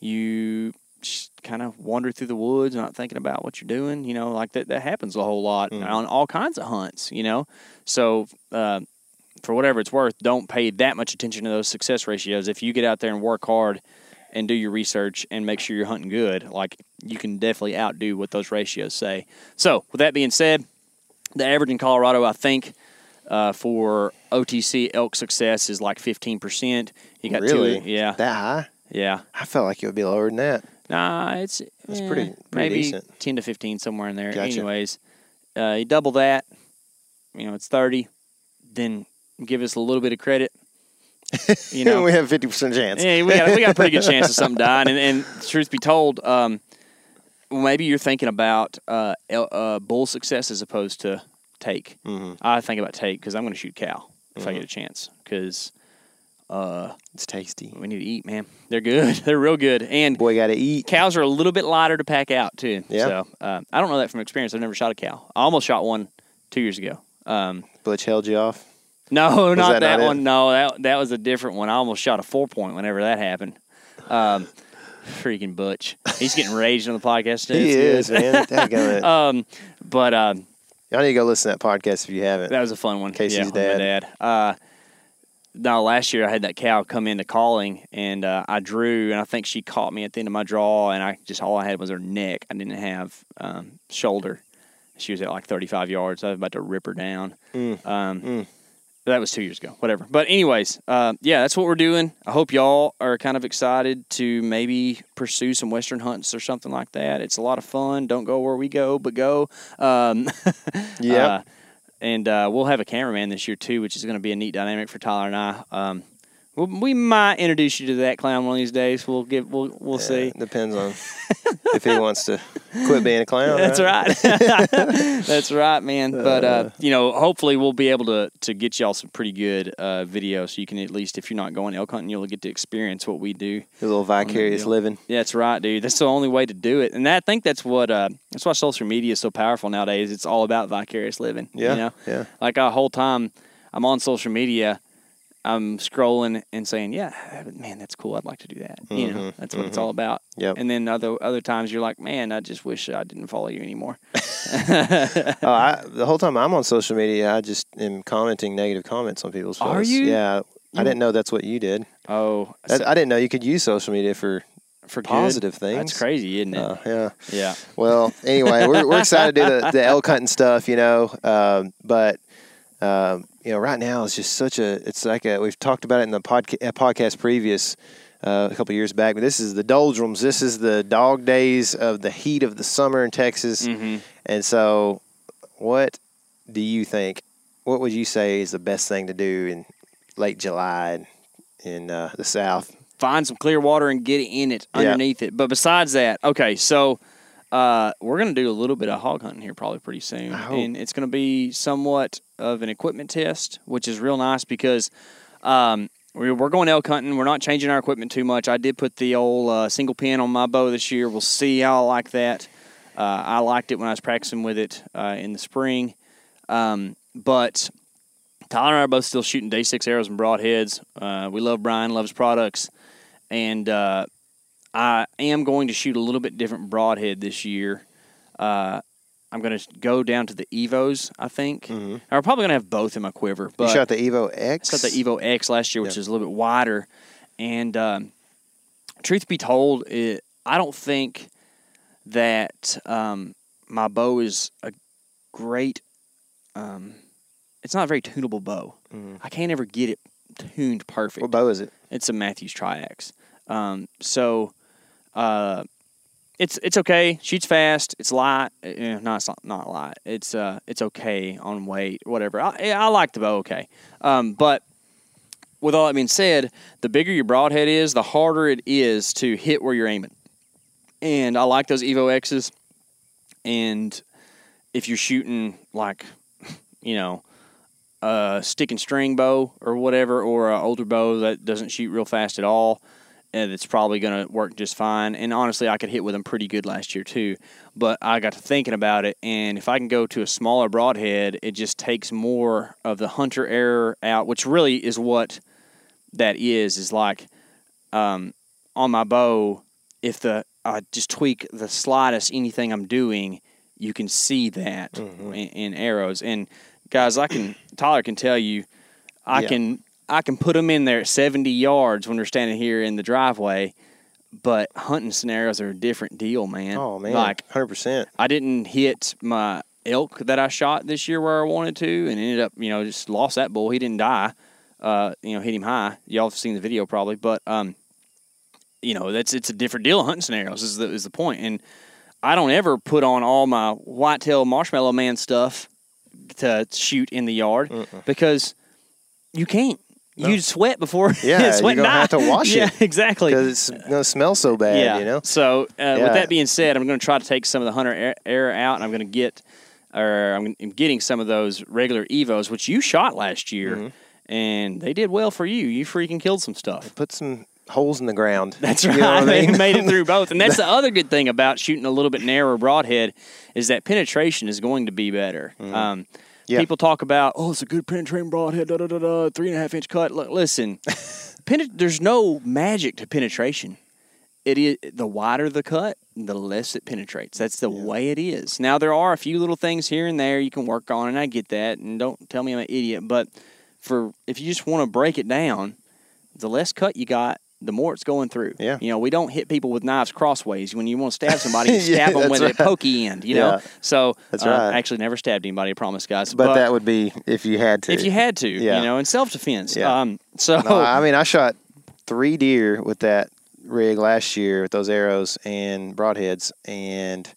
you just kind of wander through the woods, not thinking about what you're doing, you know, like that that happens a whole lot on all kinds of hunts, you know. So. Uh, for whatever it's worth, don't pay that much attention to those success ratios. If you get out there and work hard and do your research and make sure you're hunting good, like you can definitely outdo what those ratios say. So, with that being said, the average in Colorado, I think, uh, for OTC elk success is like 15%. You got
really?
two, yeah,
That high?
yeah.
I felt like it would be lower than that.
Nah, it's
That's
eh,
pretty- pretty
maybe
decent.
10 to 15 somewhere in there.
Gotcha.
Anyways, uh, you double that, you know, it's 30. Then give us a little bit of credit. (laughs) You know,
we have fifty percent chance.
Yeah, we got we got a pretty good chance of something (laughs) dying. And, and truth be told, um, maybe you're thinking about uh, uh, bull success as opposed to take.
Mm-hmm.
I think about take because I'm going to shoot cow if I get a chance because uh,
It's tasty.
we need to eat, man. They're good. (laughs) They're real good. And
Boy, got to eat.
cows are a little bit lighter to pack out too.
Yeah.
So uh, I don't know that from experience. I've never shot a cow. I almost shot one two years ago. Um,
Butch held you off.
No, not
that
that,
not it?
one. No, that that was a different one. I almost shot a four point whenever that happened. Um, (laughs) freaking Butch. He's getting raged on the podcast. Too.
He
It's
is,
good.
man. (laughs)
Um, but um,
Y'all need to go listen to that podcast if you haven't.
that was a fun one.
Casey's
yeah,
dad.
dad. Uh, no, last year I had that cow come into calling, and uh, I drew, and I think she caught me at the end of my draw, and I just all I had was her neck. I didn't have um, shoulder. She was at like 35 yards. I was about to rip her down.
Mm.
Um, That was two years ago. Whatever. But anyways, uh, yeah, that's what we're doing. I hope y'all are kind of excited to maybe pursue some western hunts or something like that. It's a lot of fun. Don't go where we go, but go. Um, (laughs)
Yep.
uh, and uh, we'll have a cameraman this year too, which is going to be a neat dynamic for Tyler and I. Um, we'll, we might introduce you to that clown one of these days. We'll give. We'll we'll
Yeah,
see.
Depends on (laughs) if he wants to quit being a clown.
That's
right.
right. (laughs) That's right, man. But uh, you know, hopefully we'll be able to to get y'all some pretty good uh, video, so you can at least, if you're not going elk hunting, you'll get to experience what we do.
A little vicarious living.
Yeah, that's right, dude. That's the only way to do it, and I think that's what uh, that's why social media is so powerful nowadays. It's all about vicarious living.
Yeah,
you know?
yeah.
Like a whole time I'm on social media, I'm scrolling and saying, "Yeah, man, that's cool. I'd like to do that." You know, that's what it's all about.
Mm-hmm.
And then other other times you're like, "Man, I just wish I didn't follow you anymore." (laughs)
Oh, I, the whole time I'm on social media, I just am commenting negative comments on people's posts.
Are you?
Yeah. I didn't know that's what you did.
Oh,
That, I didn't know you could use social media for.
for good.
positive things.
That's crazy, isn't it?
Uh, yeah.
yeah.
Well, anyway, we're, we're excited to do the, the (laughs) elk hunting stuff, you know. Um, but um, you know, right now it's just such a. It's like a. We've talked about it in the podca- uh, podcast previous uh, a couple years back. But this is the doldrums. This is the dog days of the heat of the summer in Texas.
Mm-hmm.
And so, what do you think? What would you say is the best thing to do in late July in uh, the South?
find some clear water and get in it
Yeah.
underneath it. But besides that, okay, so uh, we're going to do a little bit of hog hunting here probably pretty soon. And it's going to be somewhat of an equipment test, which is real nice because um, we- we're going elk hunting. We're not changing our equipment too much. I did put the old uh, single pin on my bow this year. We'll see how I like that. Uh, I liked it when I was practicing with it uh, in the spring. Um, but Tyler and I are both still shooting day six arrows and broadheads. Uh, we love Brian, loves products, and uh, I am going to shoot a little bit different broadhead this year. Uh, I'm going to go down to the Evos, I think. I'm probably going to have both in my quiver. But
you shot the Evo
I
X.
shot the Evo X last year, which
Yeah.
is a little bit wider. And um, truth be told, it, I don't think that um, my bow is a great. Um, it's not a very tunable bow. I can't ever get it tuned perfect.
What bow is it?
It's a Mathews Triax. Um, so uh, it's it's okay. Shoots fast. It's light. Eh, no, it's not not light. It's uh it's okay on weight, whatever. I, eh, I like the bow. Okay, um, but with all that being said, the bigger your broadhead is, the harder it is to hit where you're aiming. And I like those Evo X's. And if you're shooting like, (laughs) you know, a stick and string bow or whatever, or an older bow that doesn't shoot real fast at all, and it's probably going to work just fine. And honestly, I could hit with them pretty good last year too. But I got to thinking about it, and if I can go to a smaller broadhead, it just takes more of the hunter error out, which really is what that is. Is like um, on my bow, if the I just tweak the slightest anything I'm doing, you can see that mm-hmm. in, in, arrows. And guys, I can Tyler can tell you, I yeah. can I can put them in there at 70 yards when we're standing here in the driveway. But hunting scenarios are a different deal, man.
Oh man, like 100. percent
I didn't hit my elk that I shot this year where I wanted to, and ended up, you know, just lost that bull. He didn't die. Uh, you know, hit him high. Y'all have seen the video probably, but um, you know, that's it's a different deal. Hunting scenarios is the is the point, and I don't ever put on all my whitetail marshmallow man stuff to shoot in the yard Mm-mm. because you can't. No. You sweat before (laughs)
yeah,
sweat
you don't have to wash
it. (laughs) Yeah, exactly.
Because it's to smell so bad,
yeah.
you know?
So, uh, yeah. with that being said, I'm going to try to take some of the hunter air out, and I'm going to get, or I'm getting some of those regular Evos, which you shot last year, mm-hmm. and they did well for you. You freaking killed some stuff.
put some holes in the ground.
That's right. (laughs) You know they I mean? made it through both, and that's the other good thing about shooting a little bit narrower broadhead is that penetration is going to be better. Mm-hmm. Um, yeah. People talk about, oh, it's a good penetrating broadhead, da da da da, three and a half inch cut. Look, listen, (laughs) there's no magic to penetration. It is the wider the cut, the less it penetrates. That's the yeah. way it is. Now there are a few little things here and there you can work on, and I get that. And don't tell me I'm an idiot, but for if you just want to break it down, the less cut you got, the more it's going through.
Yeah.
You know, we don't hit people with knives crossways. When you want to stab somebody, (laughs) you stab yeah, them with right. a pokey end, you know? Yeah. So,
that's uh, right.
actually never stabbed anybody, I promise, guys.
But, but, that would be if you had to.
If you had to, yeah. you know, in self defense. Yeah. Um, so,
no, I mean, I shot three deer with that rig last year with those arrows and broadheads, and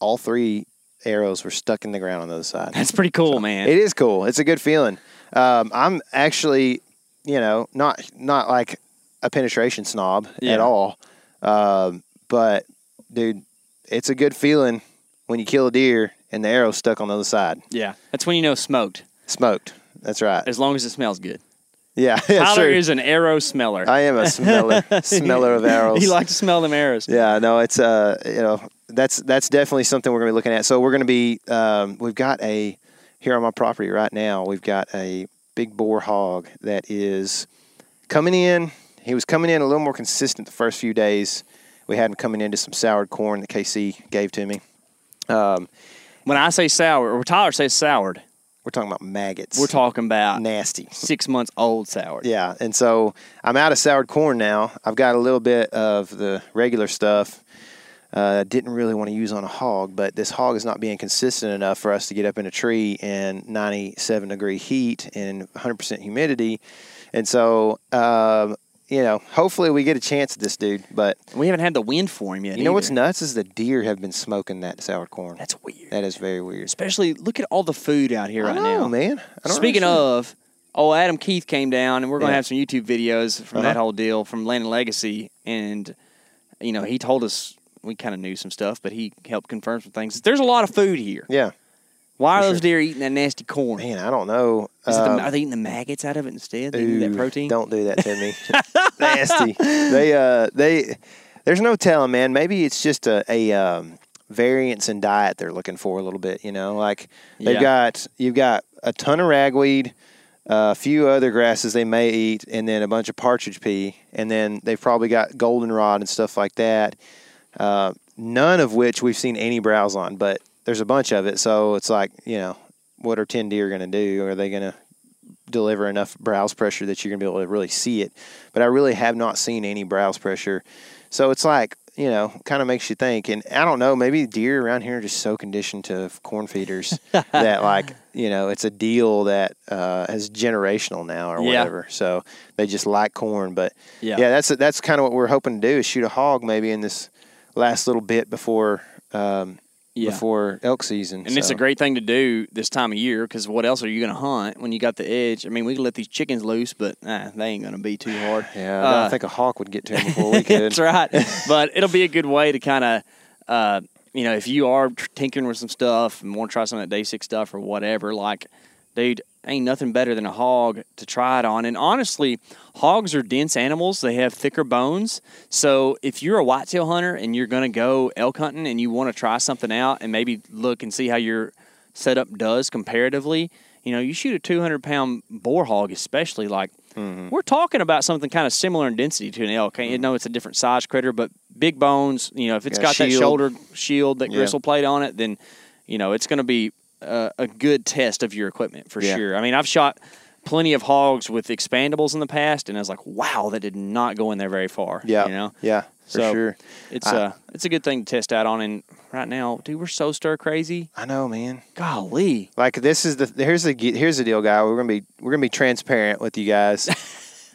all three arrows were stuck in the ground on the other side.
That's pretty cool, so, man.
It is cool. It's a good feeling. Um, I'm actually, you know, not not like a penetration snob yeah. at all. Um, but dude, it's a good feeling when you kill a deer and the arrow's stuck on the other side.
Yeah, that's when you know smoked.
Smoked. That's right.
As long as it smells good.
Yeah, (laughs)
Tyler is an arrow smeller.
I am a smeller, (laughs) smeller of arrows.
You like to smell them arrows.
Yeah, no, it's uh, you know, that's that's definitely something we're gonna be looking at. So we're gonna be, um, we've got a here on my property right now. We've got a big boar hog that is coming in he was coming in a little more consistent the first few days. We had him coming into some soured corn that KC gave to me. Um,
when I say sour, or Tyler says soured,
we're talking about maggots.
We're talking about
nasty,
six months old soured.
Yeah, and so I'm out of soured corn now. I've got a little bit of the regular stuff. Uh, didn't really want to use on a hog, but this hog is not being consistent enough for us to get up in a tree in 97 degree heat and 100% humidity. And so um, you know, hopefully we get a chance at this dude, but
we haven't had the wind for him yet.
You know what's nuts is the deer have been smoking that sour corn.
That's weird.
That is very weird.
Especially look at all the food out here
I
right
know,
now,
man.
Speaking of, oh, Adam Keith came down, and we're gonna yeah. have some YouTube videos from uh-huh. that whole deal from Land and Legacy, and you know he told us we kind of knew some stuff, but he helped confirm some things. There's a lot of food here.
Yeah.
Why are those deer eating that nasty corn?
Man, I don't know.
Um, the, are they eating the maggots out of it instead? They ooh, that protein.
Don't do that to me. (laughs) nasty. They uh they there's no telling, man. Maybe it's just a, a um, variance in diet they're looking for a little bit. You know, like they've yeah. got you've got a ton of ragweed, uh, a few other grasses they may eat, and then a bunch of partridge pea, and then they've probably got goldenrod and stuff like that. Uh, none of which we've seen any browse on, but there's a bunch of it. So it's like, you know, what are 10 deer going to do? Are they going to deliver enough browse pressure that you're going to be able to really see it? But I really have not seen any browse pressure. So it's like, you know, kind of makes you think. And I don't know, maybe deer around here are just so conditioned to corn feeders (laughs) that, like, you know, it's a deal that uh, is generational now or yeah. whatever. So they just like corn. But yeah, yeah that's that's kind of what we're hoping to do is shoot a hog maybe in this last little bit before um, yeah. before elk season.
And so. it's a great thing to do this time of year because what else are you going to hunt when you got the edge? I mean, we can let these chickens loose, but nah, they ain't going to be too hard. (laughs)
Yeah, uh, I think a hawk would get to them (laughs) before we could.
that's right. but it'll be a good way to kind of, uh, you know, if you are tinkering with some stuff and want to try some of that day six stuff or whatever, like dude, ain't nothing better than a hog to try it on. And honestly, hogs are dense animals. They have thicker bones. So if you're a whitetail hunter and you're going to go elk hunting and you want to try something out and maybe look and see how your setup does comparatively, you know, you shoot a 200 pound boar hog, especially like mm-hmm. we're talking about something kind of similar in density to an elk. Mm-hmm. You know, it's a different size critter, but big bones. You know, if it's got, got that shoulder shield, that yeah. gristle plate on it, then you know it's going to be a, a good test of your equipment for yeah. sure. I mean, I've shot plenty of hogs with expandables in the past, and I was like, wow, that did not go in there very far.
Yeah,
you know,
yeah, for
so
sure.
It's I, uh, it's a good thing to test out on. And right now, dude, we're so stir crazy.
I know, man.
Golly,
like this is the here's the here's the deal, guy. We're gonna be we're gonna be transparent with you guys.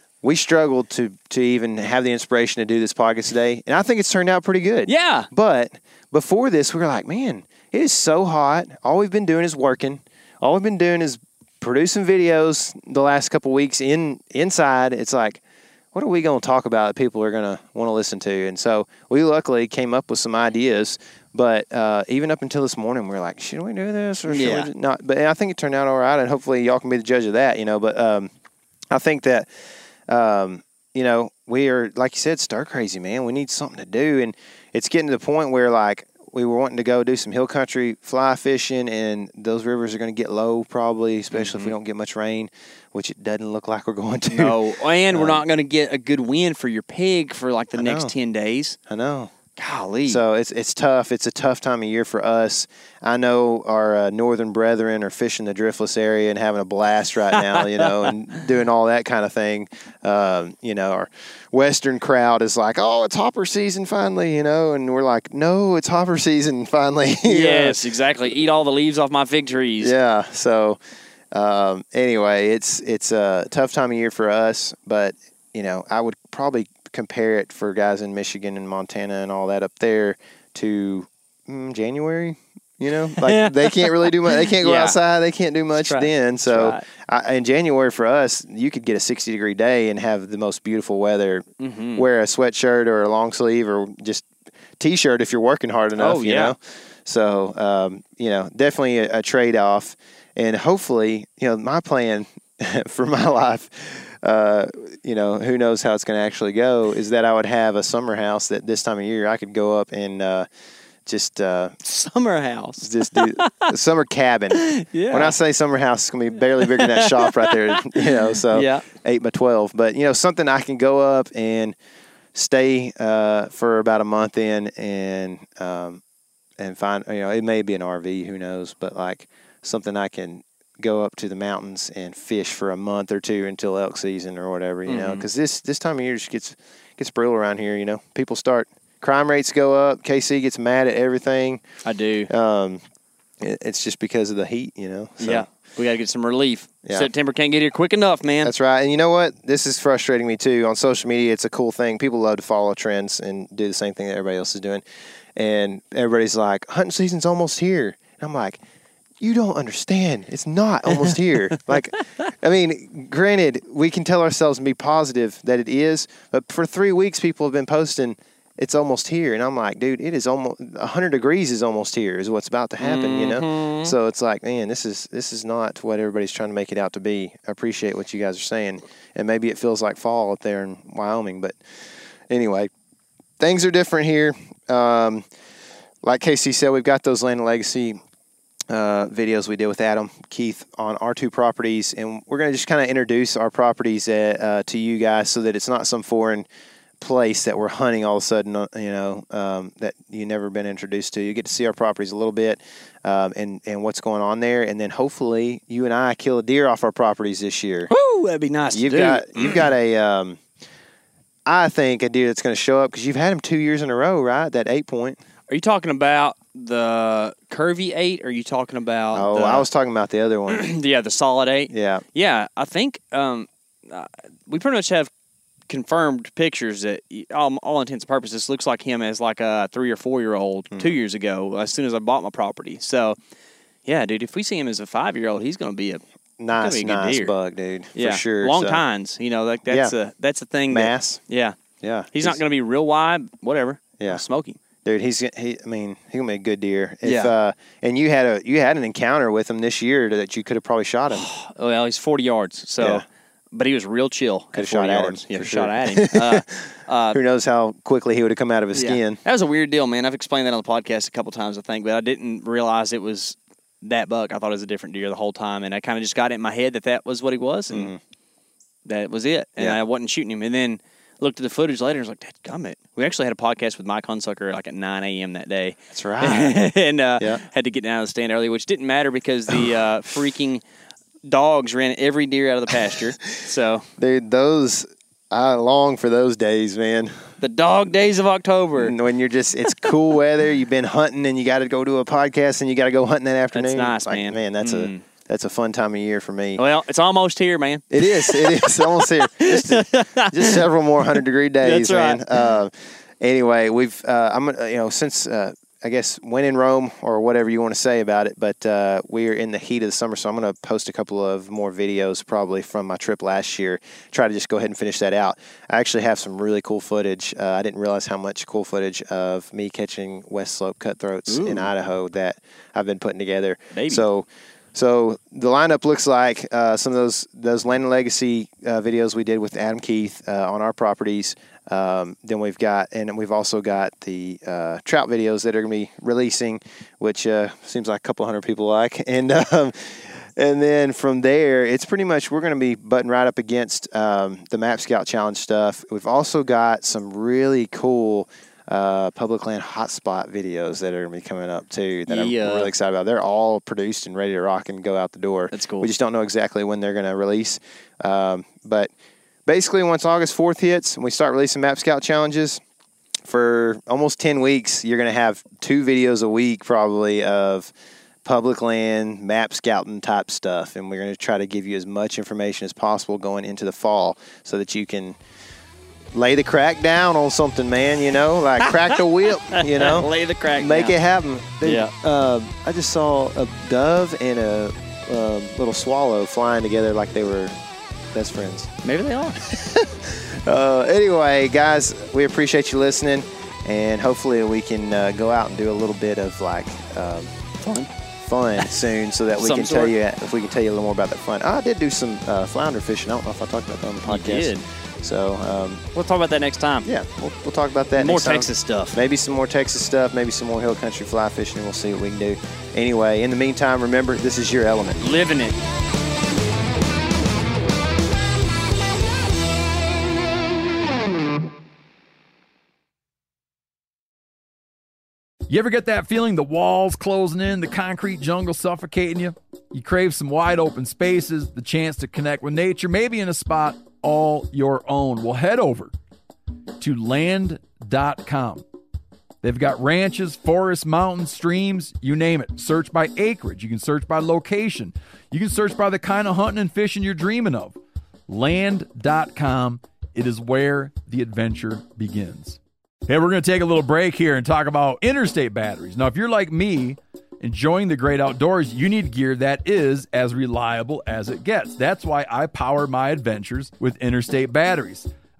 (laughs) we struggled to to even have the inspiration to do this podcast today, and I think it's turned out pretty good.
Yeah,
but before this, we were like, man, it is so hot. All we've been doing is working. All we've been doing is producing videos the last couple weeks in inside. It's like, what are we going to talk about that people are going to want to listen to? And so we luckily came up with some ideas. But uh, even up until this morning, we are like, should we do this or should yeah. we not? But I think it turned out all right, and hopefully y'all can be the judge of that, you know. But um, I think that, um, you know, we are like you said, stir crazy, man. We need something to do, and it's getting to the point where like we were wanting to go do some hill country fly fishing, and those rivers are going to get low probably, especially mm-hmm. if we mm-hmm. don't get much rain, which it doesn't look like we're (laughs) going to.
No, and um, we're not going to get a good wind for your pig for like the I next know. ten days.
I know.
Golly.
So it's it's tough. It's a tough time of year for us. I know our uh, northern brethren are fishing the driftless area and having a blast right now, you know, and (laughs) doing all that kind of thing. Um, you know, our western crowd is like, "Oh, it's hopper season finally," you know, and we're like, "No, it's hopper season (laughs) finally." (laughs)
yes, exactly. Eat all the leaves off my fig trees.
Yeah. So um, anyway, it's it's a tough time of year for us, but you know, I would probably compare it for guys in Michigan and Montana and all that up there to mm, January. You know, (laughs) like they can't really do much. They can't go yeah. outside. They can't do much then. So I, in January for us, you could get a 60 degree day and have the most beautiful weather. Mm-hmm. Wear a sweatshirt or a long sleeve or just t-shirt if you're working hard enough. Oh, you yeah. know, so um, you know, definitely a, a trade off. And hopefully, you know, my plan (laughs) for my life uh, you know, who knows how it's going to actually go, is that I would have a summer house that this time of year I could go up and uh, just uh,
summer house,
just do a summer cabin. (laughs) Yeah. When I say summer house, it's gonna be barely bigger than that shop right there. (laughs) You know, so yeah. eight by twelve. But you know, something I can go up and stay uh, for about a month in and um, and find. You know, it may be an RV, who knows? But like something I can go up to the mountains and fish for a month or two until elk season or whatever, you mm-hmm. know, because this this time of year just gets gets brutal around here. You know, people start crime rates go up. KC gets mad at everything.
I do.
Um, it, it's just because of the heat, you know.
So. Yeah. We got to get some relief. Yeah. September can't get here quick enough, man.
That's right. And you know what? This is frustrating me too. On social media, it's a cool thing. People love to follow trends and do the same thing that everybody else is doing. And everybody's like, hunting season's almost here. And I'm like, you don't understand. It's not (laughs) almost here. like, I mean, granted, we can tell ourselves and be positive that it is, but for three weeks, people have been posting, it's almost here. And I'm like, dude, it is almost 100 degrees is almost here, is what's about to happen, mm-hmm. you know? Mm-hmm. So it's like, man, this is, this is not what everybody's trying to make it out to be. I appreciate what you guys are saying. And maybe it feels like fall up there in Wyoming, but anyway, things are different here. Um, like Casey said, we've got those land and legacy uh, videos we did with Adam Keith on our two properties, and we're going to just kind of introduce our properties at, uh, uh, to you guys so that it's not some foreign place that we're hunting all of a sudden, uh, you know, um, that you've never been introduced to. You get to see our properties a little bit um, and and what's going on there, and then hopefully you and I kill a deer off our properties this year.
Woo, that'd be nice.
You've got (clears throat) you've got a. Um, I think a deer that's going to show up because you've had him two years in a row, right? That eight point.
Are you talking about the curvy eight? Or are you talking about?
Oh,
the,
I was talking about the other one. (clears throat)
yeah, the solid eight.
Yeah,
yeah. I think um, uh, we pretty much have confirmed pictures that all, all intents and purposes looks like him as like a three or four year old mm. two years ago. As soon as I bought my property, so yeah, dude. If we see him as a five year old, he's going to be a
nice, a nice deer. bug, dude.
Yeah,
for sure.
Long so. tines, you know, like that's yeah. a that's a thing.
Mass.
That, yeah,
yeah.
He's, he's not going to be real wide. Whatever.
Yeah,
smoking.
Dude, he's he. I mean, he gonna be a good deer. If,
Yeah.
Uh, and you had a you had an encounter with him this year that you could have probably shot him.
Oh, (sighs) well, he's 40 yards. So,
Yeah.
but he was real chill. at
Could've shot
40
at him,
yards. Yeah,
for
shot at him. (laughs) Uh,
Who knows how quickly he would have come out of his
yeah.
skin?
That was a weird deal, man. I've explained that on the podcast a couple times, I think, but I didn't realize it was that buck. I thought it was a different deer the whole time, and I kind of just got it in my head that that was what he was, and that was it. And
Mm-hmm. Yeah.
I wasn't shooting him. And then looked at the footage later and was like, "Dad, gummit." We actually had a podcast with Mike Hunsucker like at 9 a.m. that day.
That's right. (laughs)
and uh,
Yeah.
had to get down to the stand early, which didn't matter because the uh, freaking dogs ran every deer out of the pasture. (laughs) so
Dude, those I long for those days, man.
the dog days of October.
When you're just it's cool (laughs) weather, you've been hunting and you got to go do a podcast and you got to go hunting that afternoon.
That's nice,
Like,
man.
Man, that's
Mm.
a that's a fun time of year for me.
Well, it's almost here, man.
It is. It is almost here. Just, just (laughs) several more hundred degree days,
That's
man. Uh, anyway, we've uh, I'm gonna you know since uh, I guess when in Rome or whatever you want to say about it, but uh, we're in the heat of the summer, so I'm gonna post a couple of more videos probably from my trip last year. Try to just go ahead and finish that out. I actually have some really cool footage. Uh, I didn't realize how much cool footage of me catching West Slope cutthroats in Idaho that I've been putting together.
Baby.
So. So the lineup looks like uh, some of those those Land and Legacy uh, videos we did with Adam Keith uh, on our properties. Um, then we've got, and we've also got the uh, trout videos that are going to be releasing, which uh, seems like a couple hundred people like. (laughs) And um, and then from there, it's pretty much we're going to be butting right up against um, the Map Scout Challenge stuff. We've also got some really cool. Uh, public land hotspot videos that are going to be coming up too that
Yeah.
I'm really excited about. They're all produced and ready to rock and go out the door.
That's cool.
We just don't know exactly when they're going to release. Um, but basically, once August 4th hits and we start releasing Map Scout challenges, for almost 10 weeks, you're going to have two videos a week probably of public land, map scouting type stuff. And we're going to try to give you as much information as possible going into the fall so that you can lay the crack down on something, man, you know, like (laughs) crack the whip, you know. (laughs)
Lay the crack.
Make
down.
it happen. Dude,
Yeah.
Um, I just saw a dove and a um, little swallow flying together like they were best friends.
Maybe they are. (laughs)
Uh, anyway, guys, we appreciate you listening, and hopefully we can uh, go out and do a little bit of like um,
Fun.
fun soon, so that we can tell you if we can tell you a little more about that fun. I did do some uh, flounder fishing. I don't know if I talked about that on the podcast.
Did.
So um,
We'll talk about that next time.
yeah, we'll, we'll talk about that.
More
next time.
Texas stuff.
Maybe some more Texas stuff, maybe some more hill country fly fishing, and we'll see what we can do. Anyway, in the meantime, remember this is your element.
Living it.
You ever get that feeling the walls closing in, the concrete jungle suffocating you? You crave some wide open spaces, the chance to connect with nature, maybe in a spot all your own. Well, head over to land.com. They've got ranches, forests, mountains, streams, you name it. Search by acreage. You can search by location. You can search by the kind of hunting and fishing you're dreaming of. Land.com. It is where the adventure begins. Hey, we're going to take a little break here and talk about interstate batteries. Now, if you're like me, enjoying the great outdoors, you need gear that is as reliable as it gets. That's why I power my adventures with interstate batteries.